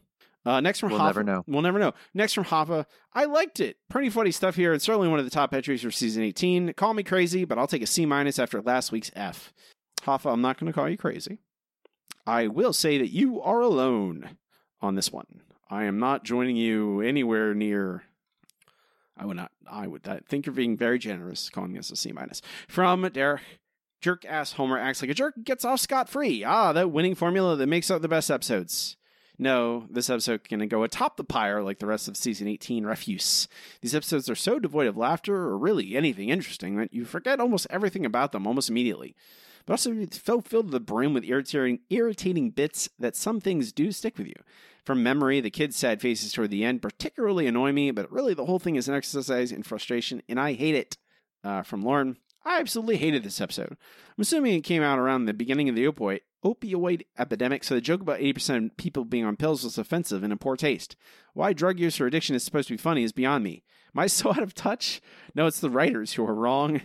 Uh, next from We'll Hoffa, never know. We'll never know. Next from Hoffa, I liked it. Pretty funny stuff here. It's certainly one of the top entries for season 18. Call me crazy, but I'll take a C minus after last week's F. Hoffa, I'm not going to call you crazy. I will say that you are alone on this one. I am not joining you anywhere near. I would not. I would. I think you're being very generous calling this a C minus. From Derek, jerk ass Homer acts like a jerk, gets off scot free. Ah, that winning formula that makes up the best episodes. No, this episode can go atop the pyre like the rest of season 18 refuse. These episodes are so devoid of laughter or really anything interesting that you forget almost everything about them almost immediately. But also, so filled to the brim with irritating, irritating bits that some things do stick with you. From memory, the kids' sad faces toward the end particularly annoy me, but really the whole thing is an exercise in frustration, and I hate it. Uh, from Lauren, I absolutely hated this episode. I'm assuming it came out around the beginning of the opioid, opioid epidemic, so the joke about 80% of people being on pills was offensive and in poor taste. Why drug use or addiction is supposed to be funny is beyond me. Am I so out of touch? No, it's the writers who are wrong.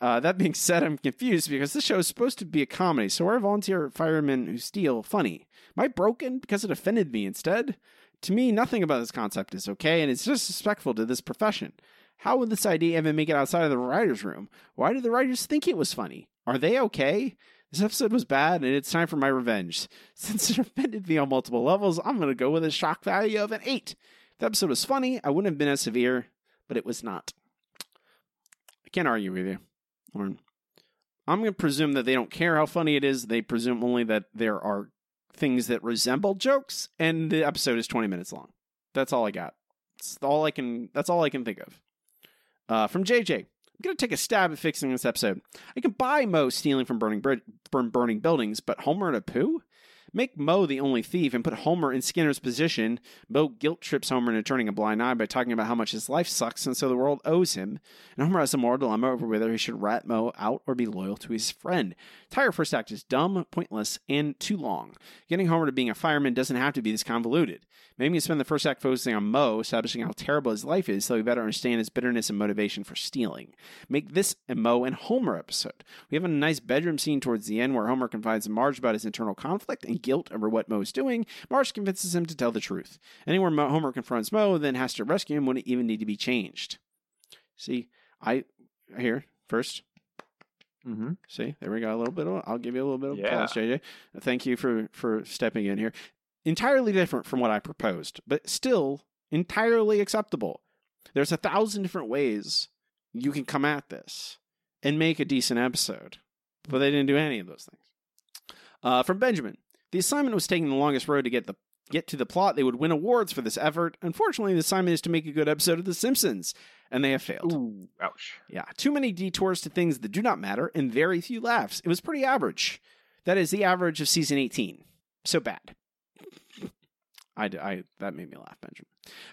Uh, that being said, I'm confused because this show is supposed to be a comedy, so are volunteer firemen who steal funny? Am I broken because it offended me instead? To me, nothing about this concept is okay, and it's disrespectful to this profession. How would this idea even make it outside of the writer's room? Why did the writers think it was funny? Are they okay? This episode was bad, and it's time for my revenge. Since it offended me on multiple levels, I'm going to go with a shock value of an 8. If the episode was funny, I wouldn't have been as severe, but it was not. I can't argue with you, Lauren. I'm going to presume that they don't care how funny it is. They presume only that there are things that resemble jokes, and the episode is 20 minutes long. That's all I got. That's all I can. That's all I can think of. Uh, from JJ, I'm gonna take a stab at fixing this episode. I can buy Moe stealing from burning brid- from burning buildings, but Homer and Apu? Make Moe the only thief and put Homer in Skinner's position. Moe guilt trips Homer into turning a blind eye by talking about how much his life sucks and so the world owes him. And Homer has a moral dilemma over whether he should rat Moe out or be loyal to his friend. Entire first act is dumb, pointless, and too long. Getting Homer to being a fireman doesn't have to be this convoluted. Maybe you spend the first act focusing on Moe, establishing how terrible his life is, so we better understand his bitterness and motivation for stealing. Make this a Moe and Homer episode. We have a nice bedroom scene towards the end where Homer confides in Marge about his internal conflict and guilt over what Moe is doing. Marge convinces him to tell the truth. Anywhere Moe- Homer confronts Moe, then has to rescue him wouldn't even need to be changed. See, I here first. Mm-hmm. See, there we go. A little bit of. I'll give you a little bit of Yeah. applause, JJ. Thank you for for stepping in here. Entirely different from what I proposed, but still entirely acceptable. There's a thousand different ways you can come at this and make a decent episode, but they didn't do any of those things. Uh, from Benjamin, the assignment was taking the longest road to get the get to the plot, they would win awards for this effort. Unfortunately, the assignment is to make a good episode of The Simpsons, and they have failed. Ooh, ouch. Yeah, too many detours to things that do not matter, and very few laughs. It was pretty average. That is the average of season 18. So bad. I, I that made me laugh, Benjamin.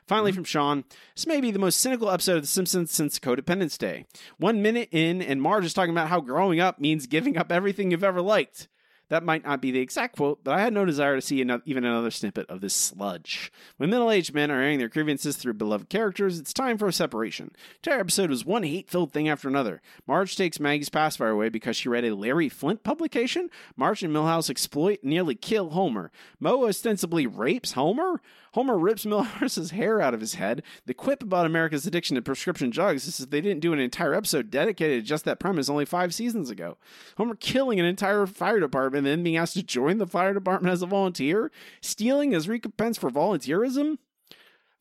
Finally, mm-hmm. from Sean, this may be the most cynical episode of The Simpsons since Co-Dependents' Day. One minute in, and Marge is talking about how growing up means giving up everything you've ever liked. That might not be the exact quote, but I had no desire to see another, even another snippet of this sludge. When middle aged men are airing their grievances through beloved characters, it's time for a separation. The entire episode was one hate filled thing after another. Marge takes Maggie's pacifier away because she read a Larry Flynt publication. Marge and Milhouse exploit nearly kill Homer. Moe ostensibly rapes Homer. Homer rips Milhouse's hair out of his head. The quip about America's addiction to prescription drugs is that they didn't do an entire episode dedicated to just that premise only five seasons ago. Homer killing an entire fire department and then being asked to join the fire department as a volunteer, stealing as recompense for volunteerism.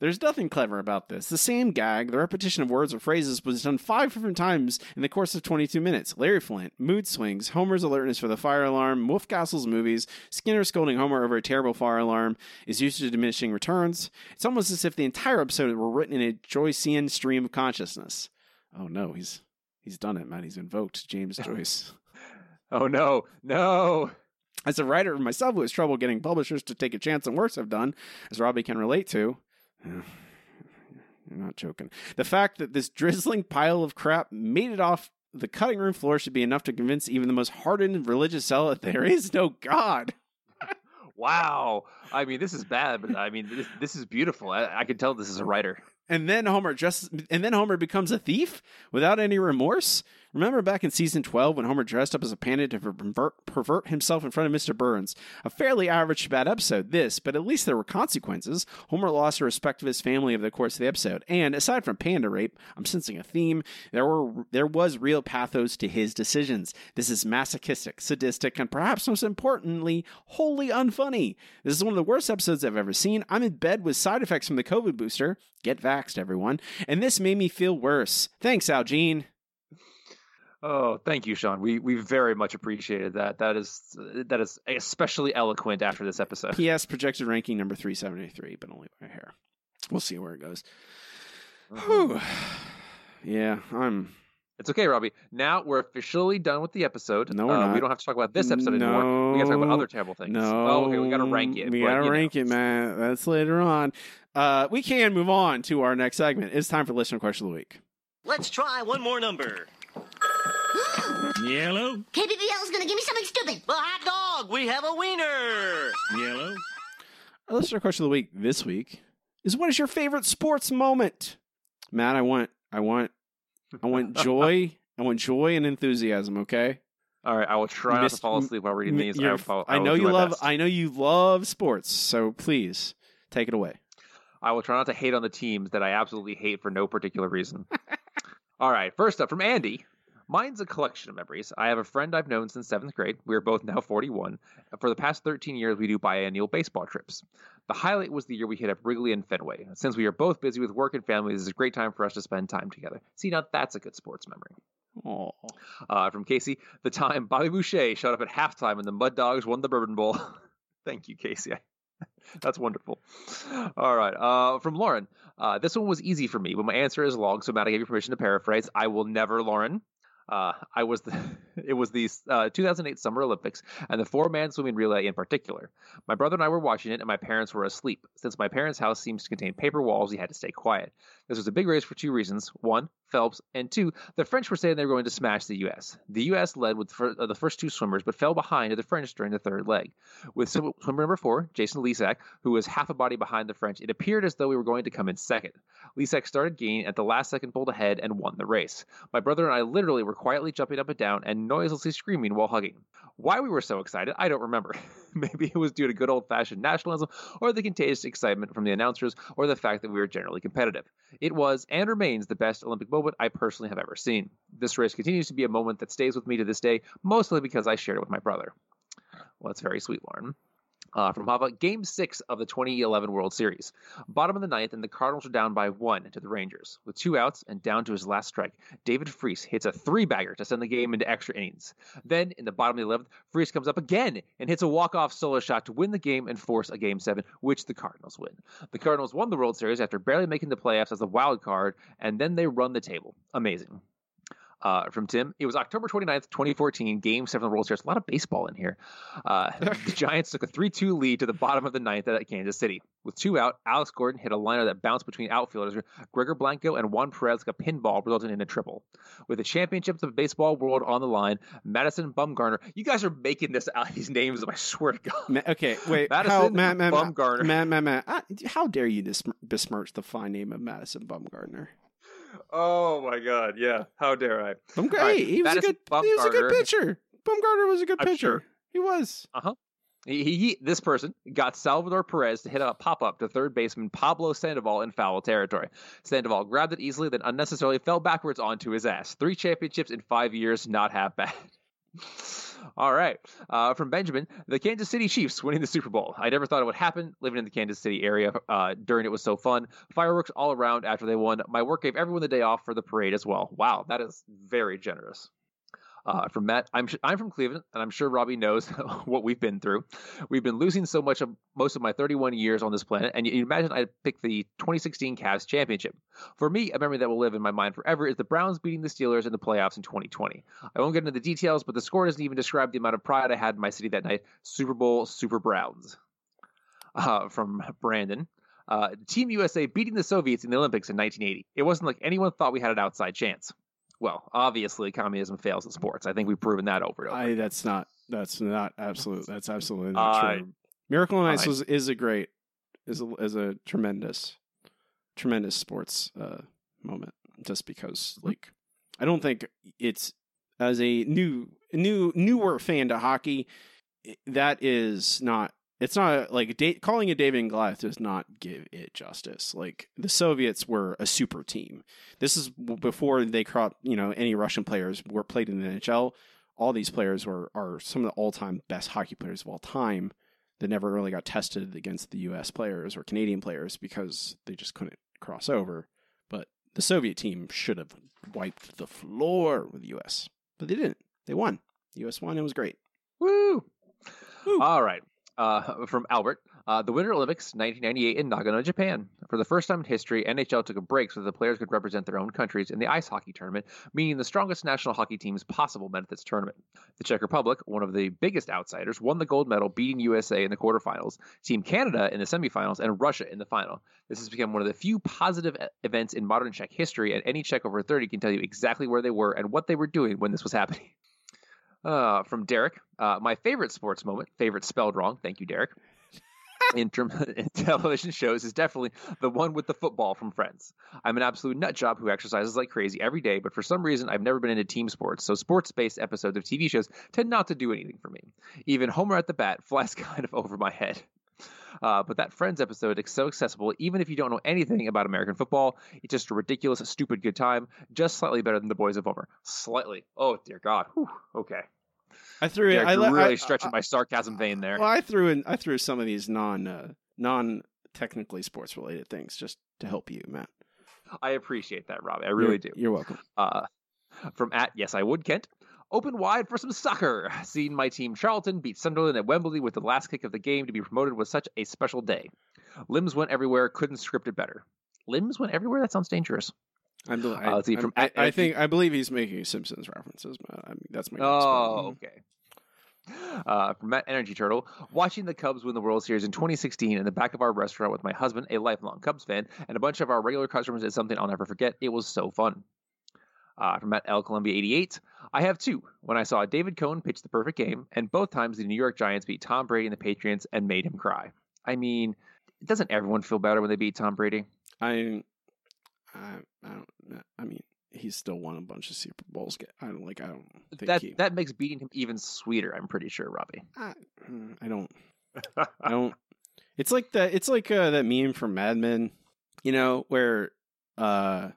There's nothing clever about this. The same gag, the repetition of words or phrases, was done five different times in the course of 22 minutes. Larry Flynt, mood swings, Homer's alertness for the fire alarm, Wolfcastle's movies, Skinner scolding Homer over a terrible fire alarm is used to diminishing returns. It's almost as if the entire episode were written in a Joycean stream of consciousness. Oh no, he's he's done it, man. He's invoked James Joyce. Oh no, no. As a writer myself who has trouble getting publishers to take a chance on works I've done, as Robbie can relate to, you're not joking. The fact that this drizzling pile of crap made it off the cutting room floor should be enough to convince even the most hardened religious zealot there is no God. Wow. I mean, this is bad, but I mean, this, this is beautiful. I, I can tell this is a writer. And then Homer just and then Homer becomes a thief without any remorse. Remember back in season 12 when Homer dressed up as a panda to pervert, pervert himself in front of Mr. Burns? A fairly average bad episode, this, but at least there were consequences. Homer lost the respect of his family over the course of the episode. And aside from panda rape, I'm sensing a theme. There were there was real pathos to his decisions. This is masochistic, sadistic, and perhaps most importantly, wholly unfunny. This is one of the worst episodes I've ever seen. I'm in bed with side effects from the COVID booster. Get vaxxed, everyone. And this made me feel worse. Thanks, Al Jean. Oh, thank you, Sean. We we very much appreciated that. That is that is especially eloquent after this episode. PS projected ranking number three seventy three, but only by a hair. We'll see where it goes. Whew. Yeah, I'm. It's okay, Robbie. Now we're officially done with the episode. No, we're Uh, not. We don't have to talk about this episode anymore. We got to talk about other terrible things. No, Oh, okay. We got to rank it. We gotta you know. rank it, man. That's later on. Uh, we can move on to our next segment. It's time for listener question of the week. Let's try one more number. Yellow. KBBL's gonna give me something stupid. Well, hot dog. We have a wiener. Yellow. Our listener question of the week this week is: What is your favorite sports moment? Matt, I want, I want, I want joy. I want joy and enthusiasm. Okay. All right, I will try not to fall asleep while reading M- these. I, you're- will follow, I will know you love. best. I know you love sports. So please take it away. I will try not to hate on the teams that I absolutely hate for no particular reason. All right, first up from Andy. Mine's a collection of memories. I have a friend I've known since seventh grade. We are both now 41. For the past 13 years, we do biennial baseball trips. The highlight was the year we hit up Wrigley and Fenway. Since we are both busy with work and family, this is a great time for us to spend time together. See, now that's a good sports memory. Uh, from Casey, the time Bobby Boucher showed up at halftime and the Mud Dogs won the Bourbon Bowl. Thank you, Casey. That's wonderful. All right. Uh, from Lauren, uh, this one was easy for me, but my answer is long, so Matt, I give you permission to paraphrase. I will never, Lauren. Uh, I was the, it was the uh, 2008 Summer Olympics and the four-man swimming relay in particular. My brother and I were watching it, and my parents were asleep. Since my parents' house seems to contain paper walls, we had to stay quiet. This was a big race for two reasons: one, Phelps, and two, the French were saying they were going to smash the U.S. The U.S. led with uh, the first two swimmers, but fell behind to the French during the third leg. With swimmer number four, Jason Lezak, who was half a body behind the French, it appeared as though we were going to come in second. Lisak started gaining at the last second, pulled ahead, and won the race. My brother and I literally were quietly jumping up and down and noiselessly screaming while hugging. Why we were so excited, I don't remember. Maybe it was due to good old fashioned nationalism, or the contagious excitement from the announcers, or the fact that we were generally competitive. It was and remains the best Olympic moment I personally have ever seen. This race continues to be a moment that stays with me to this day, mostly because I shared it with my brother. Well, that's very sweet, Lauren. Uh, from Hava, Game Six of the 2011 World Series. Bottom of the ninth, and the Cardinals are down by one to the Rangers. With two outs and down to his last strike, David Freese hits a three-bagger to send the game into extra innings. Then, in the bottom of the 11th, Freese comes up again and hits a walk-off solo shot to win the game and force a Game Seven, which the Cardinals win. The Cardinals won the World Series after barely making the playoffs as a wild card, and then they run the table. Amazing. Uh, from Tim. It was October 29th, 2014, Game 7 of the World Series. A lot of baseball in here. Uh, the Giants took a 3 2 lead to the bottom of the ninth at Kansas City. With two out, Alex Gordon hit a liner that bounced between outfielders Gregor Blanco and Juan Perez like a pinball, resulting in a triple. With the championships of baseball world on the line, Madison Bumgarner. You guys are making this out these names, I swear to God. Ma- okay, wait. Madison how, Matt, Matt, Bumgarner. Matt, Matt, Matt, how dare you besmirch the fine name of Madison Bumgarner? Oh my God! Yeah, how dare I? Bumgarner, right, he was a good, he was a good Bumgarner- pitcher. Bumgarner was a good I'm pitcher. sure. He was. Uh huh. He, he, he- this person got Salvador Perez to hit a pop up to third baseman Pablo Sandoval in foul territory. Sandoval grabbed it easily, then unnecessarily fell backwards onto his ass. Three championships in five years, not half bad. All right. Uh, from Benjamin, the Kansas City Chiefs winning the Super Bowl. I never thought it would happen living in the Kansas City area uh, during it was so fun. Fireworks all around after they won. My work gave everyone the day off for the parade as well. Wow, that is very generous. Uh, from Matt, I'm I'm from Cleveland, and I'm sure Robbie knows what we've been through. We've been losing so much of most of my 31 years on this planet, and you, imagine I picked the 2016 Cavs championship. For me, a memory that will live in my mind forever is the Browns beating the Steelers in the playoffs in 2020. I won't get into the details, but the score doesn't even describe the amount of pride I had in my city that night. Super Bowl, Super Browns. Uh, from Brandon. Uh, Team USA beating the Soviets in the Olympics in 1980. It wasn't like anyone thought we had an outside chance. Well, obviously, communism fails in sports. I think we've proven that over and over. I. That's not. That's not absolute. That's absolutely not true. Miracle on Ice was is a great, is a is a tremendous, tremendous sports uh, moment. Just because, like, I don't think it's as a new new newer fan to hockey. That is not. It's not like da- calling it David and Goliath does not give it justice. Like the Soviets were a super team. This is before they caught you know any Russian players were played in the NHL. All these players were are some of the all time best hockey players of all time that never really got tested against the U.S. players or Canadian players because they just couldn't cross over. But the Soviet team should have wiped the floor with the U.S., but they didn't. They won. The U.S. won. It was great. Woo! All right. Uh, from Albert, uh, the Winter Olympics 1998 in Nagano, Japan. For the first time in history, NHL took a break so the players could represent their own countries in the ice hockey tournament, meaning the strongest national hockey teams possible met at this tournament. The Czech Republic, one of the biggest outsiders, won the gold medal, beating USA in the quarterfinals, Team Canada in the semifinals, and Russia in the final. This has become one of the few positive events in modern Czech history, and any Czech over 30 can tell you exactly where they were and what they were doing when this was happening. Uh, from Derek, uh, my favorite sports moment, favorite spelled wrong. Thank you, Derek. in, term, in television shows is definitely the one with the football from Friends. I'm an absolute nut job who exercises like crazy every day, but for some reason I've never been into team sports, so sports-based episodes of TV shows tend not to do anything for me. Even Homer at the bat flies kind of over my head. Uh, but that Friends episode is so accessible, even if you don't know anything about American football. It's just a ridiculous, stupid good time, just slightly better than the Boys of Homer. Slightly. Oh dear God. Whew. Okay. I threw it. I you're really I- stretching my sarcasm vein there. Well, I threw in. I threw some of these non uh, non technically sports related things just to help you, Matt. I appreciate that, Robbie. I really You're- do. You're welcome. Uh, from at yes, I would Kent. Open wide for some soccer. Seeing my team Charlton beat Sunderland at Wembley with the last kick of the game to be promoted was such a special day. Limbs went everywhere. Couldn't script it better. Limbs went everywhere. That sounds dangerous. I'm, del- I, Uh, let's see, I'm- from I, at- I think I believe he's making Simpsons references, Matt. I mean, that's my. guess, Oh, okay. Uh, from Matt Energy Turtle, watching the Cubs win the World Series in 2016 in the back of our restaurant with my husband, a lifelong Cubs fan, and a bunch of our regular customers is something I'll never forget. It was so fun. Uh, from Matt L. Columbia 88, I have two. When I saw David Cone pitch the perfect game, and both times the New York Giants beat Tom Brady and the Patriots and made him cry. I mean, doesn't everyone feel better when they beat Tom Brady? I, I, I don't. I mean, he's still won a bunch of Super Bowls. I don't like. I don't think That he. that makes beating him even sweeter. I'm pretty sure, Robbie. I, mm, I don't. I don't. It's like that. It's like uh, that meme from Mad Men, you know, where uh,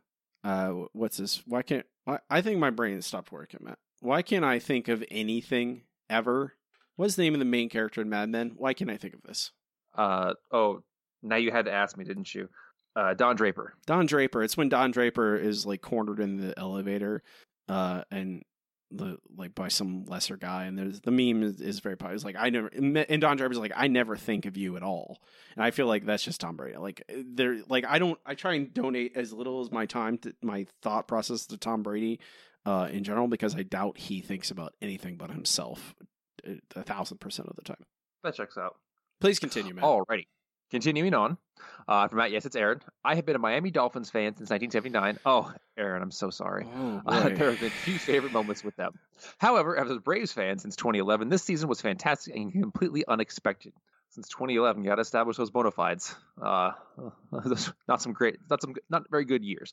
uh, what's this? Why can't I? I think my brain stopped working, Matt. Why can't I think of anything ever What's the name of the main character in Mad Men? Why can't I think of this? Uh oh, now you had to ask me, didn't you? Uh, Don Draper. Don Draper. It's when Don Draper is like cornered in the elevator, uh, and the like by some lesser guy, and there's the meme is, is very popular. It's like I never, and Don Draper's like I never think of you at all, and I feel like that's just Tom Brady. Like there, like I don't, I try and donate as little as my time to my thought process to Tom Brady, uh, in general because I doubt he thinks about anything but himself, uh, a thousand percent of the time. That checks out. Please continue, man. Alrighty. Continuing on, uh, from Matt, yes, it's Aaron. I have been a Miami Dolphins fan since 1979. Oh, Aaron, I'm so sorry. Oh, Uh, there have been few favorite moments with them. However, as a Braves fan since 2011, this season was fantastic and completely unexpected. Since 2011, you got to establish those bona fides. Uh, those- not some great, not some, not very good years.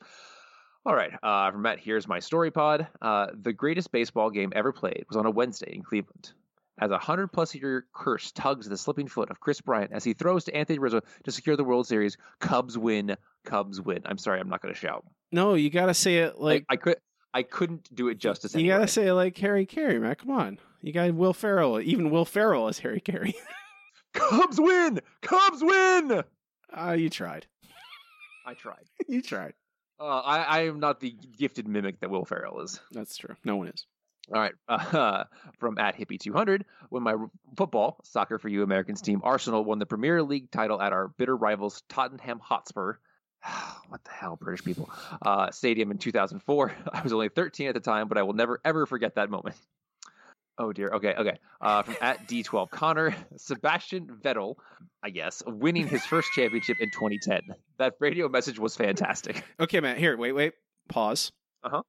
All right, uh, from Matt, here's my story pod. Uh, the greatest baseball game ever played was on a Wednesday in Cleveland. As a hundred plus year curse tugs at the slipping foot of Kris Bryant as he throws to Anthony Rizzo to secure the World Series, Cubs win, Cubs win. I'm sorry, I'm not going to shout. No, you gotta say it like I, I could, I couldn't do it justice. you anyway. gotta say it like Harry Caray, man. Come on, you got Will Ferrell. Even Will Ferrell is Harry Caray. Cubs win, Cubs win. Ah, you tried. I tried. you tried. Uh, I, I am not the gifted mimic that Will Ferrell is. That's true. No one is. All right. Uh, from at Hippie200, when my football, soccer for you Americans team, Arsenal, won the Premier League title at our bitter rivals, Tottenham Hotspur. what the hell, British people? Uh, stadium in 2004. I was only 13 at the time, but I will never, ever forget that moment. Oh dear. Okay. Okay. Uh, from at D12 Connor, Sebastian Vettel, I guess, winning his first championship in 2010. That radio message was fantastic. Okay, Matt. Here, wait, wait. Pause. Uh huh.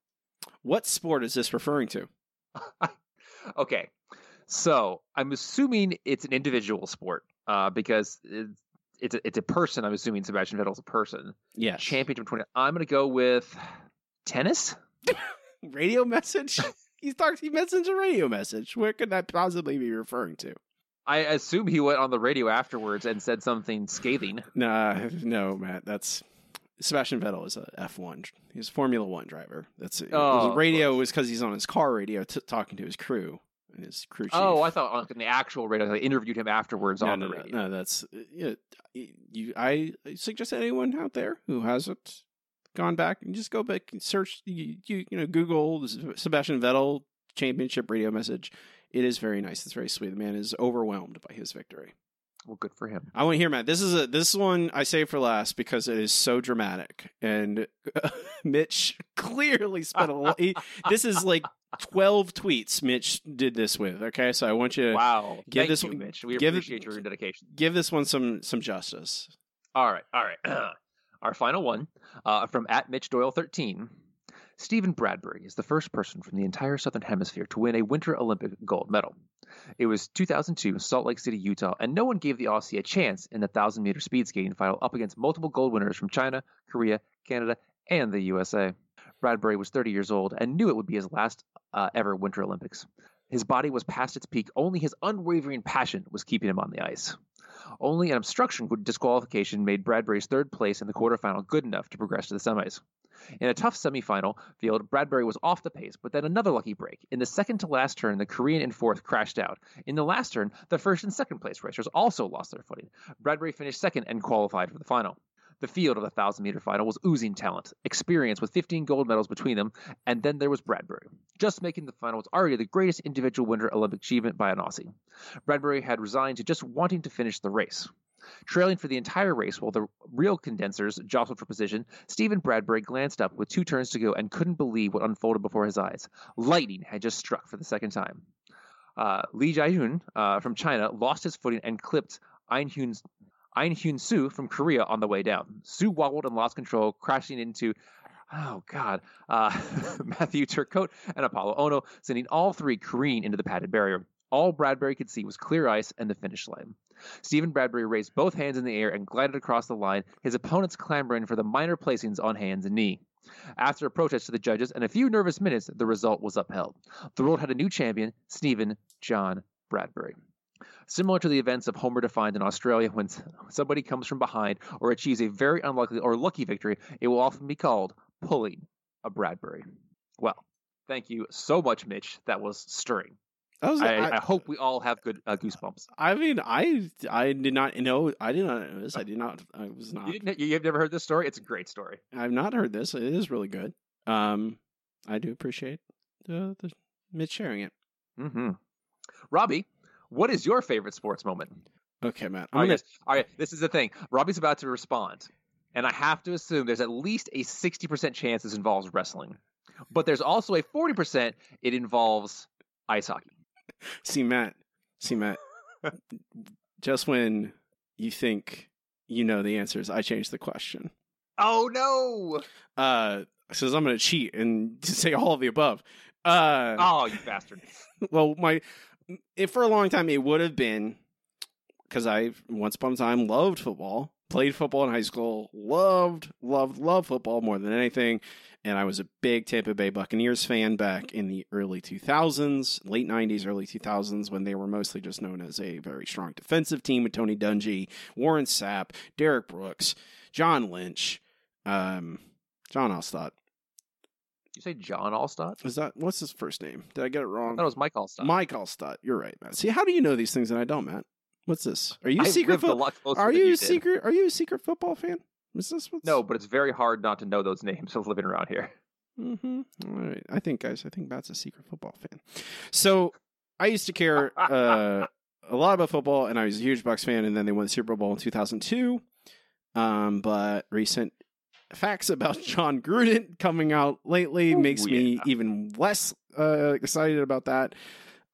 What sport is this referring to? Okay. So I'm assuming it's an individual sport uh, because it's, it's a, it's a person. I'm assuming Sebastian Vettel's a person. Yes. Championship 20. I'm going to go with tennis. Radio message. He's talking. He messaged a radio message. Where could that possibly be referring to? I assume he went on the radio afterwards and said something scathing. Nah, no, Matt. That's Sebastian Vettel is a F1. He's a Formula One driver. That's it. Oh, His radio is because he's on his car radio t- talking to his crew and his crew chief. Oh, I thought on the actual radio. They interviewed him afterwards no, on no, the radio. no, that's yeah, you. I suggest anyone out there who hasn't gone back and just go back and search. You, you, you know, Google Sebastian Vettel championship radio message. It is very nice. It's very sweet. The man is overwhelmed by his victory. Well, good for him. I want to hear Matt. This is a this one I save for last because it is so dramatic, and Mitch clearly spent a lot. he- This is like twelve tweets Mitch did this with. Okay, so I want you to Wow. give Thank this you, one- Mitch. We give appreciate your dedication. give this one some some justice. All right, all right. Our final one uh, from at Mitch Doyle 13. Stephen Bradbury is the first person from the entire Southern Hemisphere to win a Winter Olympic gold medal. It was 2002 Salt Lake City, Utah, and no one gave the Aussie a chance in the 1,000 meter speed skating final up against multiple gold winners from China, Korea, Canada, and the USA. Bradbury was 30 years old and knew it would be his last uh, ever Winter Olympics. His body was past its peak, only his unwavering passion was keeping him on the ice. Only an obstruction disqualification made Bradbury's third place in the quarterfinal good enough to progress to the semis. In a tough semifinal field, Bradbury was off the pace, but then another lucky break. In the second to last turn, the Korean in fourth crashed out. In the last turn, the first and second place racers also lost their footing. Bradbury finished second and qualified for the final. The field of the 1,000 meter final was oozing talent, experience with 15 gold medals between them, and then there was Bradbury. Just making the final was already the greatest individual Winter Olympic achievement by an Aussie. Bradbury had resigned to just wanting to finish the race. Trailing for the entire race while the real condensers jostled for position, Stephen Bradbury glanced up with two turns to go and couldn't believe what unfolded before his eyes. Lightning had just struck for the second time. Uh, Li Jiajun uh, from China lost his footing and clipped Einhyun's Ahn Hyun-soo from Korea on the way down. Su wobbled and lost control, crashing into, oh God, uh, Mathieu Turcotte and Apollo Ohno, sending all three careening into the padded barrier. All Bradbury could see was clear ice and the finish line. Stephen Bradbury raised both hands in the air and glided across the line, his opponents clamoring for the minor placings on hands and knee. After a protest to the judges and a few nervous minutes, the result was upheld. The world had a new champion, Stephen John Bradbury. Similar to the events of Homer defined in Australia, when somebody comes from behind or achieves a very unlikely or lucky victory, it will often be called pulling a Bradbury. Well, thank you so much, Mitch. That was stirring. I was. I, I, I hope we all have good uh, goosebumps. I mean, I I did not know. I did not know this. I did not. I was not. You didn't, you've never heard this story? It's a great story. I've not heard this. It is really good. Um, I do appreciate the the Mitch sharing it. Mm-hmm. Robbie, what is your favorite sports moment? Okay, Matt. I'm right, gonna, guys. All right, this is the thing. Robbie's about to respond, and I have to assume there's at least a 60% chance this involves wrestling, but there's also a 40% it involves ice hockey. see Matt. See Matt. Just when you think you know the answers, I change the question. Oh no! Uh, says I'm going to cheat and say all of the above. Uh, Oh, you bastard! well, my if for a long time it would have been because I once upon a time loved football, played football in high school, loved, loved, loved football more than anything, and I was a big Tampa Bay Buccaneers fan back in the early 2000s, late 90s, early 2000s, when they were mostly just known as a very strong defensive team with Tony Dungy, Warren Sapp, Derrick Brooks, John Lynch, um, John Alstott. You say John Alstott? Is that what's his first name? Did I get it wrong? That was Mike Alstott. Mike Alstott. You're right, Matt. See, how do you know these things and I don't, Matt? What's this? Are you secret? fo- are you, you a secret? Are you a secret football fan? Is this what's... No, but it's very hard not to know those names of living around here. Mm-hmm. All right. I think, guys, I think Matt's a secret football fan. So I used to care uh, a lot about football, and I was a huge Bucs fan. And then they won the Super Bowl in 2002. Um, but recent facts about Jon Gruden coming out lately Ooh, makes me even less uh, excited about that.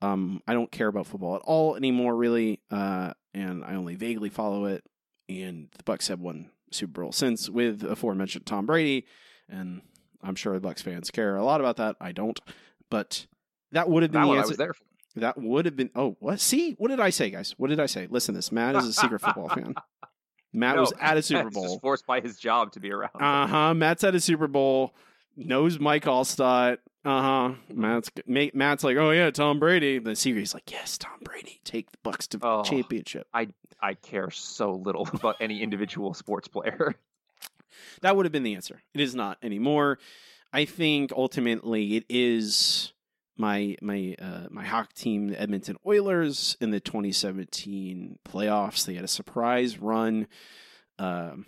Um, I don't care about football at all anymore, really, uh, and I only vaguely follow it. And the Bucs have won Super Bowl since with aforementioned Tom Brady, and I'm sure the Bucs fans care a lot about that. I don't, but that would have been the answer. was there for. That would have been. Oh, what? See, what did I say, guys? What did I say? Listen, this Matt is a secret football fan. Matt No, was at a Super Bowl. Forced by his job to be around. Uh huh. Matt's at a Super Bowl. Knows Mike Alstott. Uh huh. Matt's Ma- Matt's like, oh yeah, Tom Brady. The series like, yes, Tom Brady, take the Bucs to Oh. championship. I I care so little about any individual sports player. That would have been the answer. It is not anymore. I think ultimately it is my my uh, my hockey team, the Edmonton Oilers, in the 2017 playoffs. They had a surprise run. Um,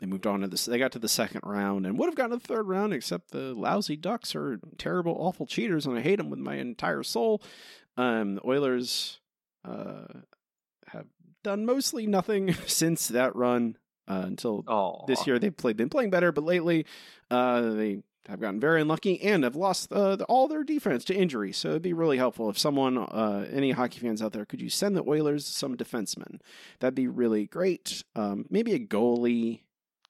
they moved on to this. They got to the second round and would have gotten to the third round, except the lousy Ducks are terrible, awful cheaters, and I hate them with my entire soul. Um, the Oilers uh, have done mostly nothing since that run uh, until Oh, this year they've played been playing better, but lately uh, they have gotten very unlucky and have lost uh, the- all their defense to injury. So it'd be really helpful if someone, uh, any hockey fans out there, could you send the Oilers some defensemen? That'd be really great. Um, maybe a goalie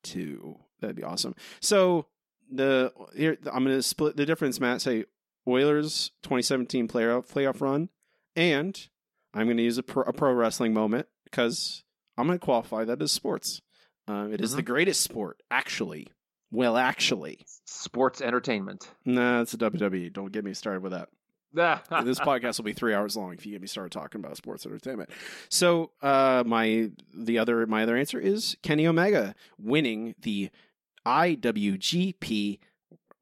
too. That'd be awesome. So the here I'm going to split the difference. Matt say Oilers 2017 playoff playoff run, and I'm going to use a pro, a pro wrestling moment because I'm going to qualify that as sports. Uh, it is the greatest sport, actually. Well, actually, sports entertainment. nah, it's a WWE. Don't get me started with that. This podcast will be three hours long if you get me started talking about sports entertainment. So, uh, my the other my other answer is Kenny Omega winning the IWGP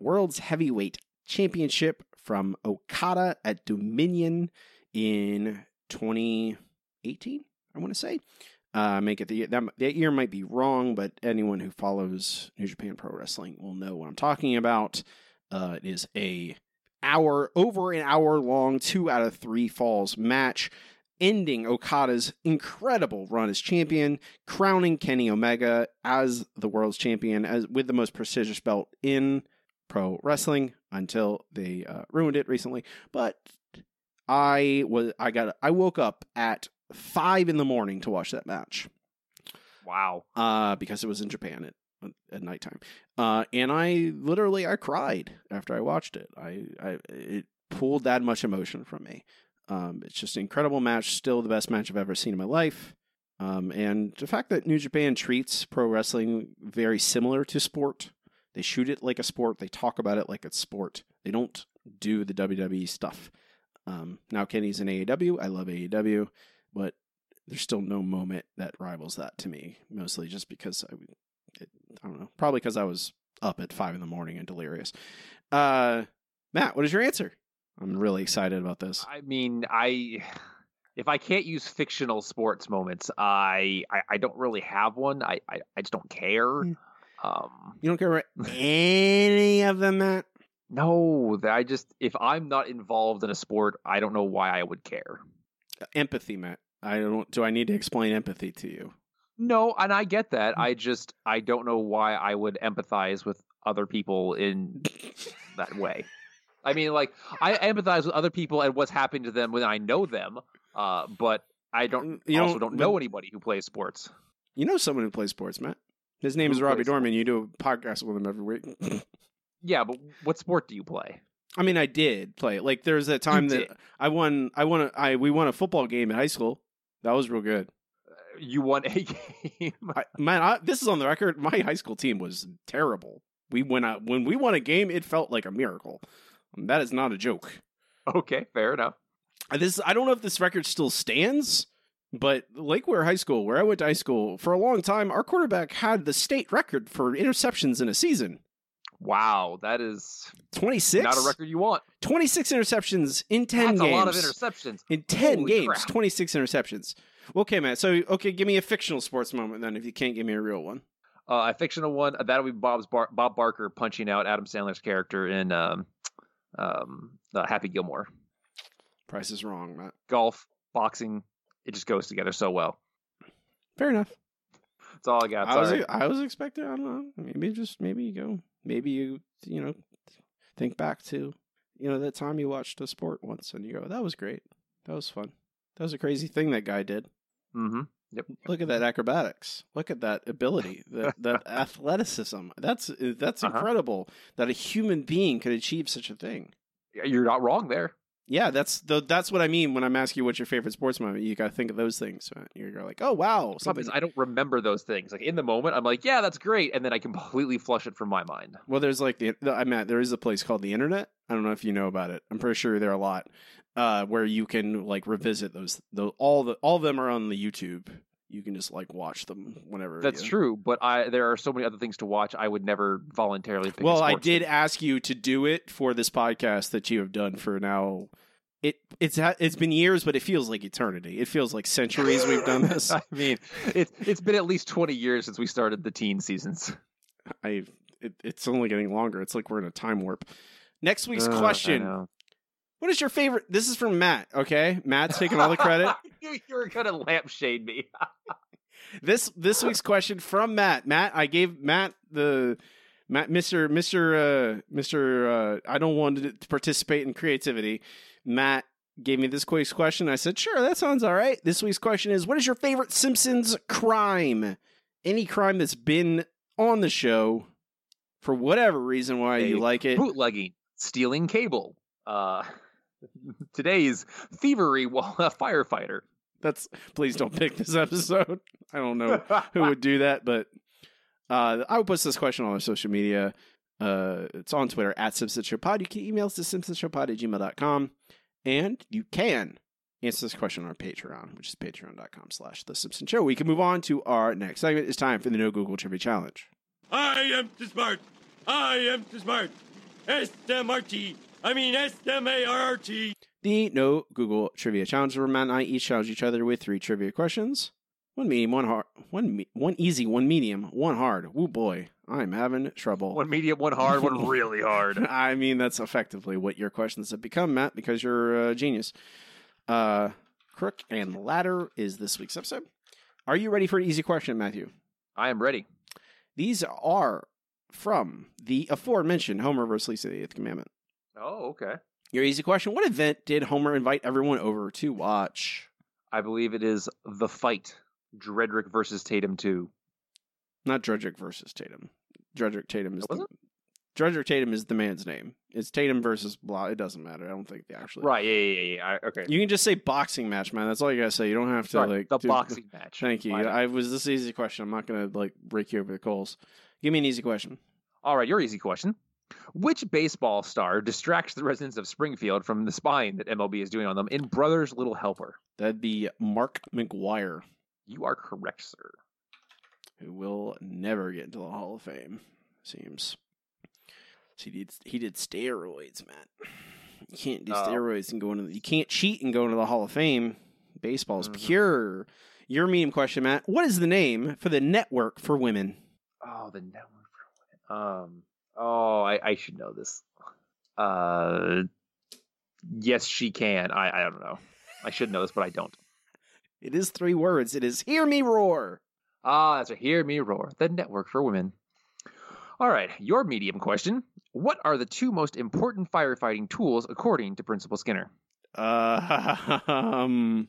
World's Heavyweight Championship from Okada at Dominion in 2018. I want to say. Uh, make it the that, that year might be wrong, but anyone who follows New Japan Pro Wrestling will know what I'm talking about. Uh, it is a hour over an hour long two out of three falls match ending okada's incredible run as champion crowning kenny omega as the world's champion as with the most prestigious belt in pro wrestling until they uh, ruined it recently but i was i got i woke up at five in the morning to watch that match wow. uh, because it was in Japan at at nighttime. Uh, and I literally I cried after I watched it. I, I it pulled that much emotion from me. Um, it's just an incredible match, still the best match I've ever seen in my life. Um, and the fact that New Japan treats pro wrestling very similar to sport, they shoot it like a sport, they talk about it like it's sport. They don't do the WWE stuff. Um, now Kenny's in AEW. I love AEW, but there's still no moment that rivals that to me. Mostly just because I, it, I don't know, probably because I was up at five in the morning and delirious. Uh, Matt, what is your answer? I'm really excited about this. I mean, I if I can't use fictional sports moments, I I, I don't really have one. I, I I just don't care. Um, You don't care about any of them, Matt? no, that I just if I'm not involved in a sport, I don't know why I would care. Empathy, Matt. I don't. Do I need to explain empathy to you? No, and I get that. I just I don't know why I would empathize with other people in that way. I mean, like I empathize with other people and what's happening to them when I know them, uh, but I don't You also don't- don't know anybody who plays sports. You know someone who plays sports, Matt. His name is Robbie Dorman. You do a podcast with him every week. Yeah, but what sport do you play? I mean, I did play. Like, there was that time that did. I won. I won. A, I we won a football game in high school. That was real good. You won a game. I, man, I, this is on the record. My high school team was terrible. We went out when we won a game. It felt like a miracle. That is not a joke. okay, fair enough. Uh, This I don't know if this record still stands, but Lake Weir High School, where I went to high school for a long time, our quarterback had the state record for interceptions in a season. Wow, that is 26? not a record you want. 26 interceptions in 10 That's games. a lot of interceptions. In 10 Holy games, crap. 26 interceptions. Okay, Matt. So, okay, give me a fictional sports moment then if you can't give me a real one. Uh, a fictional one that'll be Bob's Bar- Bob Barker punching out Adam Sandler's character in um, um, uh, Happy Gilmore. Price is wrong, Matt. Golf, boxing, it just goes together so well. Fair enough. That's all I got. I was. I was expecting. I don't know. Maybe just maybe you go. Maybe you you know think back to you know that time you watched a sport once and you go that was great. That was fun. That was a crazy thing that guy did. Mm-hmm. Yep. Look at that acrobatics. Look at that ability. That that athleticism. That's that's Uh-huh. incredible that a human being could achieve such a thing. You're not wrong there. Yeah, that's the that's what I mean when I'm asking you what's your favorite sports moment. You got to think of those things. You're like, oh wow, Something. I don't remember those things. Like in the moment, I'm like, yeah, that's great, and then I completely flush it from my mind. Well, there's like the, the I'm at. There is a place called the Internet. I don't know if you know about it. I'm pretty sure there are a lot uh, where you can like revisit those. The all the all of them are on the YouTube. You can just like watch them whenever. That's you- true, but I there are so many other things to watch. I would never voluntarily pick. Well, I did ask you to do it for this podcast that you have done for now. It it's it's been years, but it feels like eternity. It feels like centuries we've done this. I mean, it's it's been at least twenty years since we started the teen seasons. I it, it's only getting longer. It's like we're in a time warp. Next week's Uh, question. What is your favorite? This is from Matt. Okay, Matt's taking all the credit. you were gonna lampshade me. this this week's question from Matt. Matt, I gave Matt the Matt Mister Mister uh, Mister. Uh, I don't want to participate in creativity. Matt gave me this quiz question. I said, sure, that sounds all right. This week's question is, what is your favorite Simpsons crime? Any crime that's been on the show for whatever reason why you like it. Bootlegging, stealing cable. Uh, today's thievery while a firefighter. That's please don't pick this episode. I don't know who would do that, but uh, I would post this question on our social media. Uh, it's on Twitter at Simpsons Show Pod. You can email us to simpsonshowpod at gmail.com. And you can answer this question on our Patreon, which is patreon.com slash The Simpson Show. We can move on to our next segment. It's time for the No Google Trivia Challenge. I am too smart. I am too smart. S-M-R-T. I mean S-M-A-R-R-T. The No Google Trivia Challenge, where Matt and I each challenge each other with three trivia questions. One medium, one hard, one me- one easy, one medium, one hard. Woo boy, I'm having trouble. One medium, one hard, one really hard. I mean, that's effectively what your questions have become, Matt, because you're a genius. Uh, Crook and Ladder is this week's episode. Are you ready for an easy question, Matthew? I am ready. These are from the aforementioned Homer versus Lisa, the Eighth Commandment. Oh, okay. Your easy question: What event did Homer invite everyone over to watch? I believe it is the fight. Drederick versus Tatum 2. Not Drederick versus Tatum. Drederick Tatum is oh, Was the, Drederick Tatum is the man's name. It's Tatum versus blah. It doesn't matter. I don't think they actually. Right, yeah, yeah, yeah. yeah. I- Okay. You can just say boxing match, man. That's all you gotta say. You don't have to like the do- boxing match. Thank you. Bad. I was this easy question. I'm not gonna like break you over the coals. Give me an easy question. All right, your easy question. Which baseball star distracts the residents of Springfield from the spying that MLB is doing on them in Brothers Little Helper? That'd be Mark McGwire, You are correct, sir. who will never get into the Hall of Fame. Seems. He did. He did steroids, Matt. You can't do Oh. steroids and go into. The, you can't cheat and go into the Hall of Fame. Baseball is Mhm. pure. Your medium question, Matt. What is the name for the network for women? Oh, the network for women. Um. Oh, I, I should know this. Uh. Yes, she can. I I don't know. I should know this, but I don't. It is three words. It is "Hear Me Roar." Ah, that's a hear me roar. The network for women. All right, your medium question. What are the two most important firefighting tools according to Principal Skinner? Uh, um,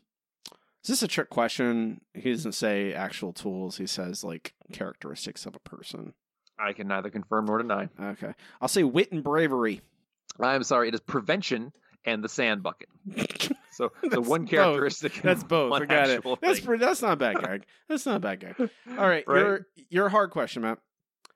is this a trick question? He doesn't say actual tools. He says like characteristics of a person. I can neither confirm nor deny. Okay, I'll say wit and bravery. I'm sorry, it is prevention and the sand bucket. So the one characteristic. and That's both. I got it. actual That's thing. that's not a bad gag. That's not a bad gag. All right, Right? your your hard question, Matt.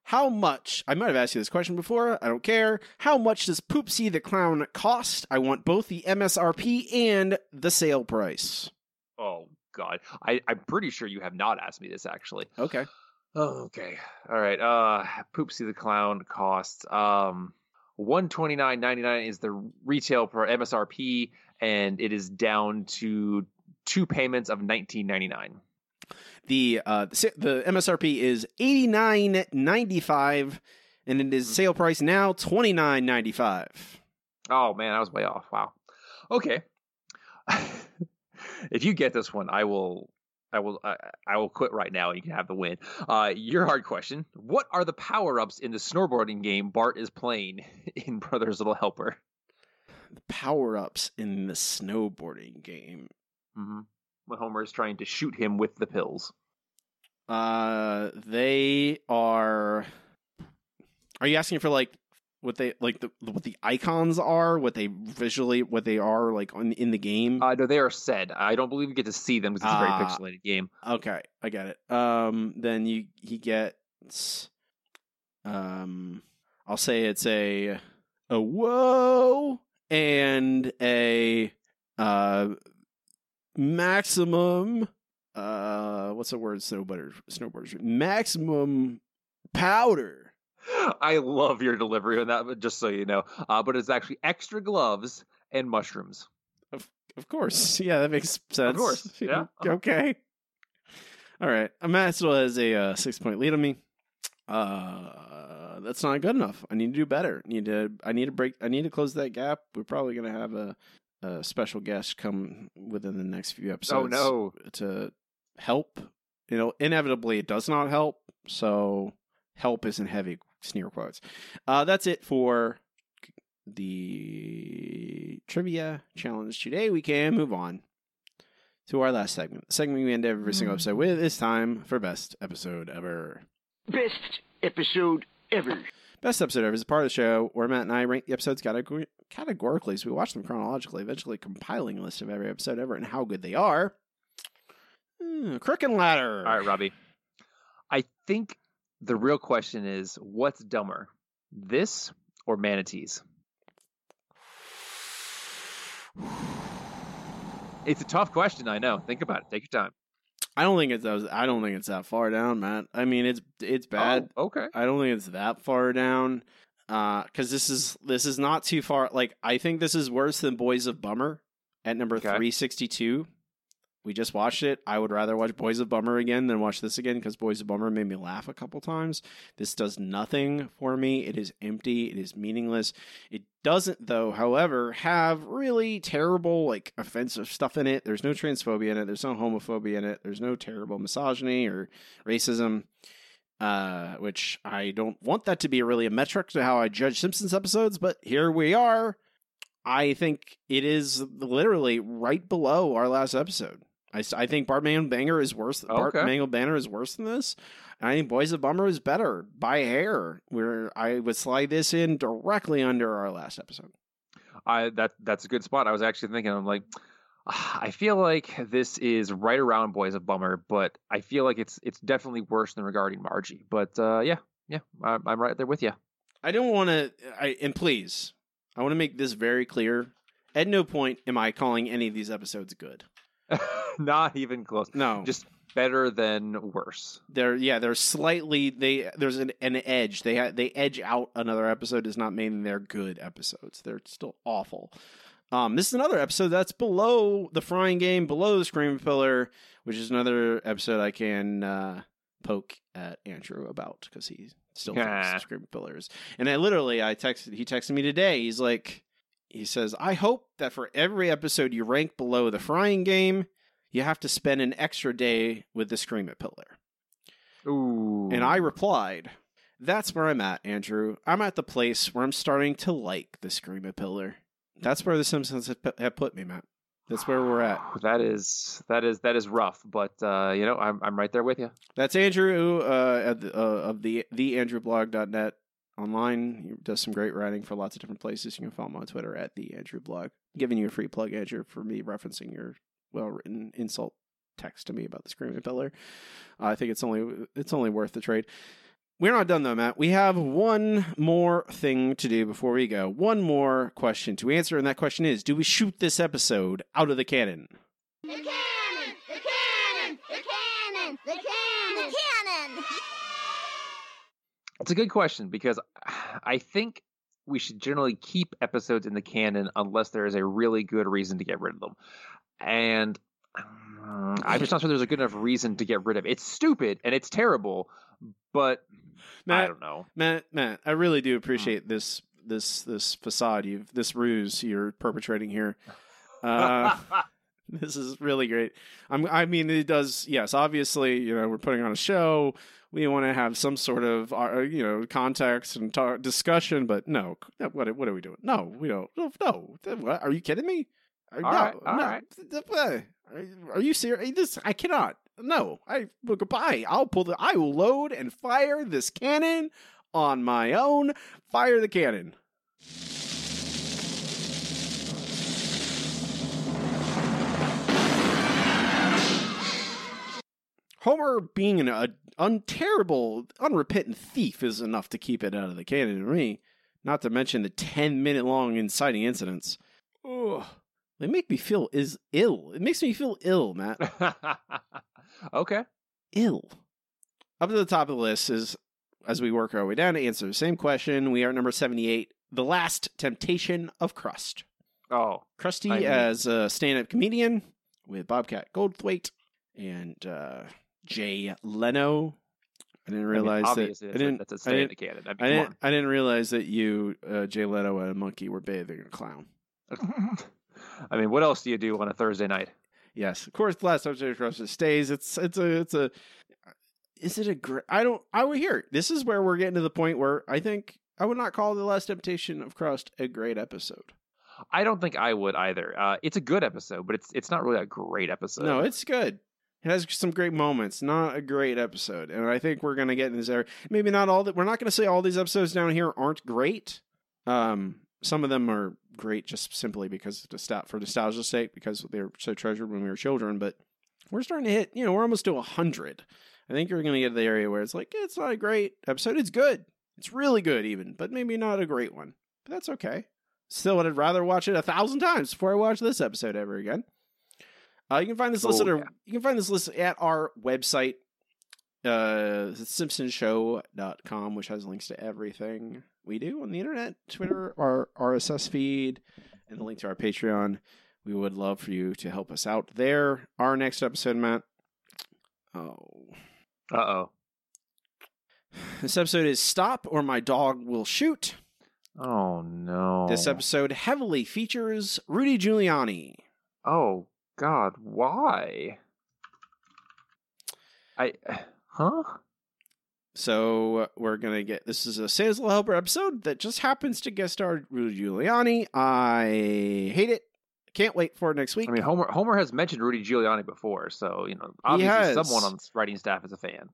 How much? I might have asked you this question before. I don't care. How much does Poopsie the Clown cost? I want both the MSRP and the sale price. Oh God, I I'm pretty sure you have not asked me this actually. Okay. Oh, okay. All right. Uh, Poopsie the Clown costs um one twenty nine ninety nine is the retail per MSRP, and it is down to two payments of nineteen ninety nine. The uh the, the MSRP is eighty nine ninety five, and it is sale price now twenty nine ninety five. Oh man, I was way off. Wow. Okay. if you get this one, I will. I will. I, I will quit right now. You can have the win. Uh, your hard question: What are the power ups in the snowboarding game Bart is playing in Brothers Little Helper? The power ups in the snowboarding game. Mm-hmm. When Homer is trying to shoot him with the pills. Uh, they are. Are you asking for like what they like the what the icons are? What they visually what they are like on in the game? Uh, no, they are said. I don't believe you get to see them because it's a very Ah. pixelated game. Okay, I get it. Um, then you he gets, um, I'll say it's a a whoa and a uh maximum uh what's the word snowboarders snowboarders maximum powder. I love your delivery on that, just so you know. Uh, but it's actually extra gloves and mushrooms. Of of course, yeah, that makes sense. Of course, yeah. okay. All right, still has a uh, six point lead on me. Uh, that's not good enough. I need to do better. Need to. I need to break. I need to close that gap. We're probably gonna have a, a special guest come within the next few episodes. Oh no. To help. You know, inevitably it does not help. So help isn't heavy sneer quotes. Uh, that's it for the trivia challenge today. We can move on to our last segment. The segment we end every single episode with. is time for best episode ever. Best episode ever. Best episode ever is a part of the show where Matt and I rank the episodes categor- categorically, so we watch them chronologically, eventually compiling a list of every episode ever and how good they are. Hmm, Crook and Ladder. All right, Robbie. I think the real question is what's dumber, this or manatees? It's a tough question, I know. Think about it. Take your time. I don't think it's those. I don't think it's that far down, Matt. I mean, it's it's bad. Oh, okay. I don't think it's that far down. Uh, because this is this is not too far. Like I think this is worse than Boys of Bummer at number Okay. three sixty two. We just watched it. I would rather watch Boys of Bummer again than watch this again because Boys of Bummer made me laugh a couple times. This does nothing for me. It is empty. It is meaningless. It doesn't, though, however, have really terrible, like, offensive stuff in it. There's no transphobia in it. There's no homophobia in it. There's no terrible misogyny or racism, uh, which I don't want that to be really a metric to how I judge Simpsons episodes, but here we are. I think it is literally right below our last episode. I, I think Bart Man Banger is worse. Bart Okay. Mangle Banner is worse than this. And I think Boys of Bummer is better by hair. Where I would slide this in directly under our last episode. I that that's a good spot. I was actually thinking, I'm like, I feel like this is right around Boys of Bummer, but I feel like it's it's definitely worse than regarding Margie. But uh, yeah, yeah, I, I'm right there with you. I don't want to. I and please, I want to make this very clear. At no point am I calling any of these episodes good. Not even close. No, Just better than worse. They're yeah, they're slightly they there's an, an edge. They ha- they edge out another episode does not mean they're good episodes. They're still awful. Um, this is another episode that's below the frying game, below the scream pillar, which is another episode I can uh, poke at Andrew about because he still thinks Ah. the scream pillars. And I literally I texted he texted me today. He's like he says, I hope that for every episode you rank below the frying game, you have to spend an extra day with the scream it pillar. Ooh. And I replied, That's where I'm at, Andrew. I'm at the place where I'm starting to like the Scream a Pillar. That's where the Simpsons have put me, Matt. That's where we're at. That is that is that is rough, but uh, you know I'm I'm right there with you. That's Andrew uh, the, uh, of the theandrewblog.net online. He does some great writing for lots of different places. You can follow him on Twitter at the Andrew Blog. giving you a free plug, Andrew, for me referencing your well written insult text to me about the Screaming Pillar. Uh, I think it's only it's only worth the trade. We're not done though, Matt. We have one more thing to do before we go. One more question to answer, and that question is: Do we shoot this episode out of the cannon? The cannon! It's a good question because I think we should generally keep episodes in the canon unless there is a really good reason to get rid of them. And um, I'm just not sure there's a good enough reason to get rid of it. It's stupid and it's terrible, but Matt, I don't know. Matt, Matt, I really do appreciate this this this facade you've this ruse you're perpetrating here. Uh, this is really great. I'm, I mean, it does. Yes, obviously, you know, we're putting on a show. We want to have some sort of, uh, you know, context and talk, discussion. But no, what what are we doing? No, we don't. No. What? Are you kidding me? All no, right, all no. right. Are, are you serious? This I cannot. No, I well, goodbye. I'll pull the. I will load and fire this cannon on my own. Fire the cannon. Homer being an a, un, terrible, unrepentant thief is enough to keep it out of the canon to me. Not to mention the ten minute long inciting incidents. Ugh. They make me feel is ill. It makes me feel ill, Matt. okay. Ill. Up to the top of the list is as we work our way down to answer the same question. We are at number seventy-eight. The last temptation of Krust. Oh, Krusty I mean- as a stand-up comedian with Bobcat Goldthwait and uh, Jay Leno. I didn't I mean, realize that. I didn't. that's a I didn't, canon. I mean, I didn't. I didn't realize that you, uh, Jay Leno and a monkey were bathing a clown. I mean, what else do you do on a Thursday night? Yes, of course. The last episode of Crushed stays. It's it's a it's a. Is it a great? I don't. I would hear. This is where we're getting to the point where I think I would not call the last temptation of Krust a great episode. I don't think I would either. Uh, it's a good episode, but it's it's not really a great episode. No, it's good. It has some great moments. Not a great episode, and I think we're gonna get in this area. Maybe not all that. We're not gonna say all these episodes down here aren't great. Um, some of them are great just simply because of nostal- for nostalgia's sake, because they were so treasured when we were children. But we're starting to hit. You know, we're almost to a hundred. I think you're gonna get to the area where it's like it's not a great episode. It's good. It's really good, even, but maybe not a great one. But that's okay. Still, I'd rather watch it a thousand times before I watch this episode ever again. Uh, you can find this list Oh, at our, yeah. you can find this list at our website, uh, simpsonshow.com, which has links to everything we do on the internet, Twitter, our RSS feed, and a link to our Patreon. We would love for you to help us out there. Our next episode, Matt. Oh, Uh oh. this episode is "Stop or My Dog Will Shoot." Oh no. This episode heavily features Rudy Giuliani. Oh God, why? I, huh? So we're gonna get this is a Little Helper episode that just happens to guest star Rudy Giuliani. I hate it. Can't wait for it next week. I mean, Homer Homer has mentioned Rudy Giuliani before, so you know, obviously someone on the writing staff is a fan.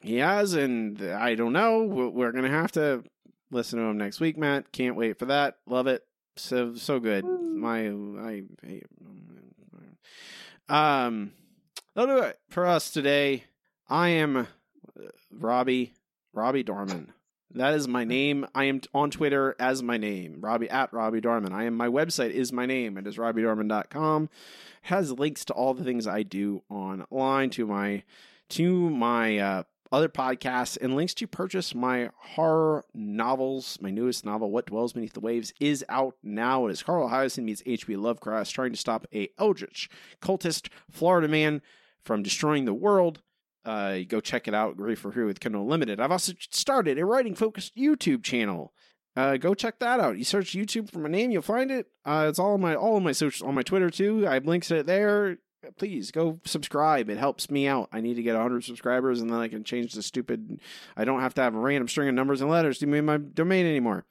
he has, and I don't know. We're gonna have to listen to him next week, Matt. Can't wait for that. Love it. So so good. My I hate. Um, that'll do it for us today. I am uh, Robbie Robbie Dorman. That is my name. I am on Twitter as my name, Robbie at Robbie Dorman. I am my website is my name. It is RobbieDorman.com. It has links to all the things I do online to my to my uh, other podcasts and links to purchase my horror novels. My newest novel, What Dwells Beneath the Waves, is out now. It is Carl Hiaasen meets H.P. Lovecraft trying to stop a eldritch cultist Florida man from destroying the world. Uh, go check it out. Great for Who with Kindle Unlimited. I've also started a writing focused YouTube channel. Uh, go check that out. You search YouTube for my name, you'll find it. Uh, it's all on my all my social on my Twitter too. I have links to it there. Please go subscribe. It helps me out. I need to get 100 subscribers, and then I can change the stupid. I don't have to have a random string of numbers and letters to be my domain anymore.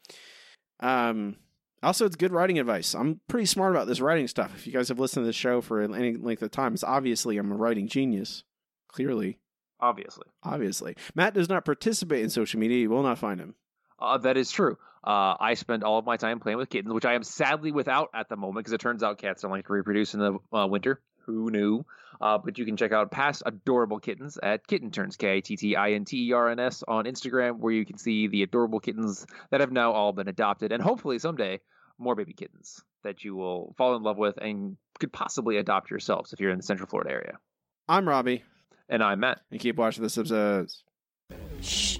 Um, also, it's good writing advice. I'm pretty smart about this writing stuff. If you guys have listened to the show for any length of time, it's obviously I'm a writing genius. Clearly, Obviously. obviously. Matt does not participate in social media. You will not find him. Uh, that is true. Uh, I spend all of my time playing with kittens, which I am sadly without at the moment because it turns out cats don't like to reproduce in the uh, winter. Who knew? Uh, but you can check out past adorable kittens at Kitten Turns, K I T T I N T E R N S, on Instagram, where you can see the adorable kittens that have now all been adopted, and hopefully someday more baby kittens that you will fall in love with and could possibly adopt yourselves if you're in the Central Florida area. I'm Robbie, And I'm Matt. and keep watching this episodes. Shh.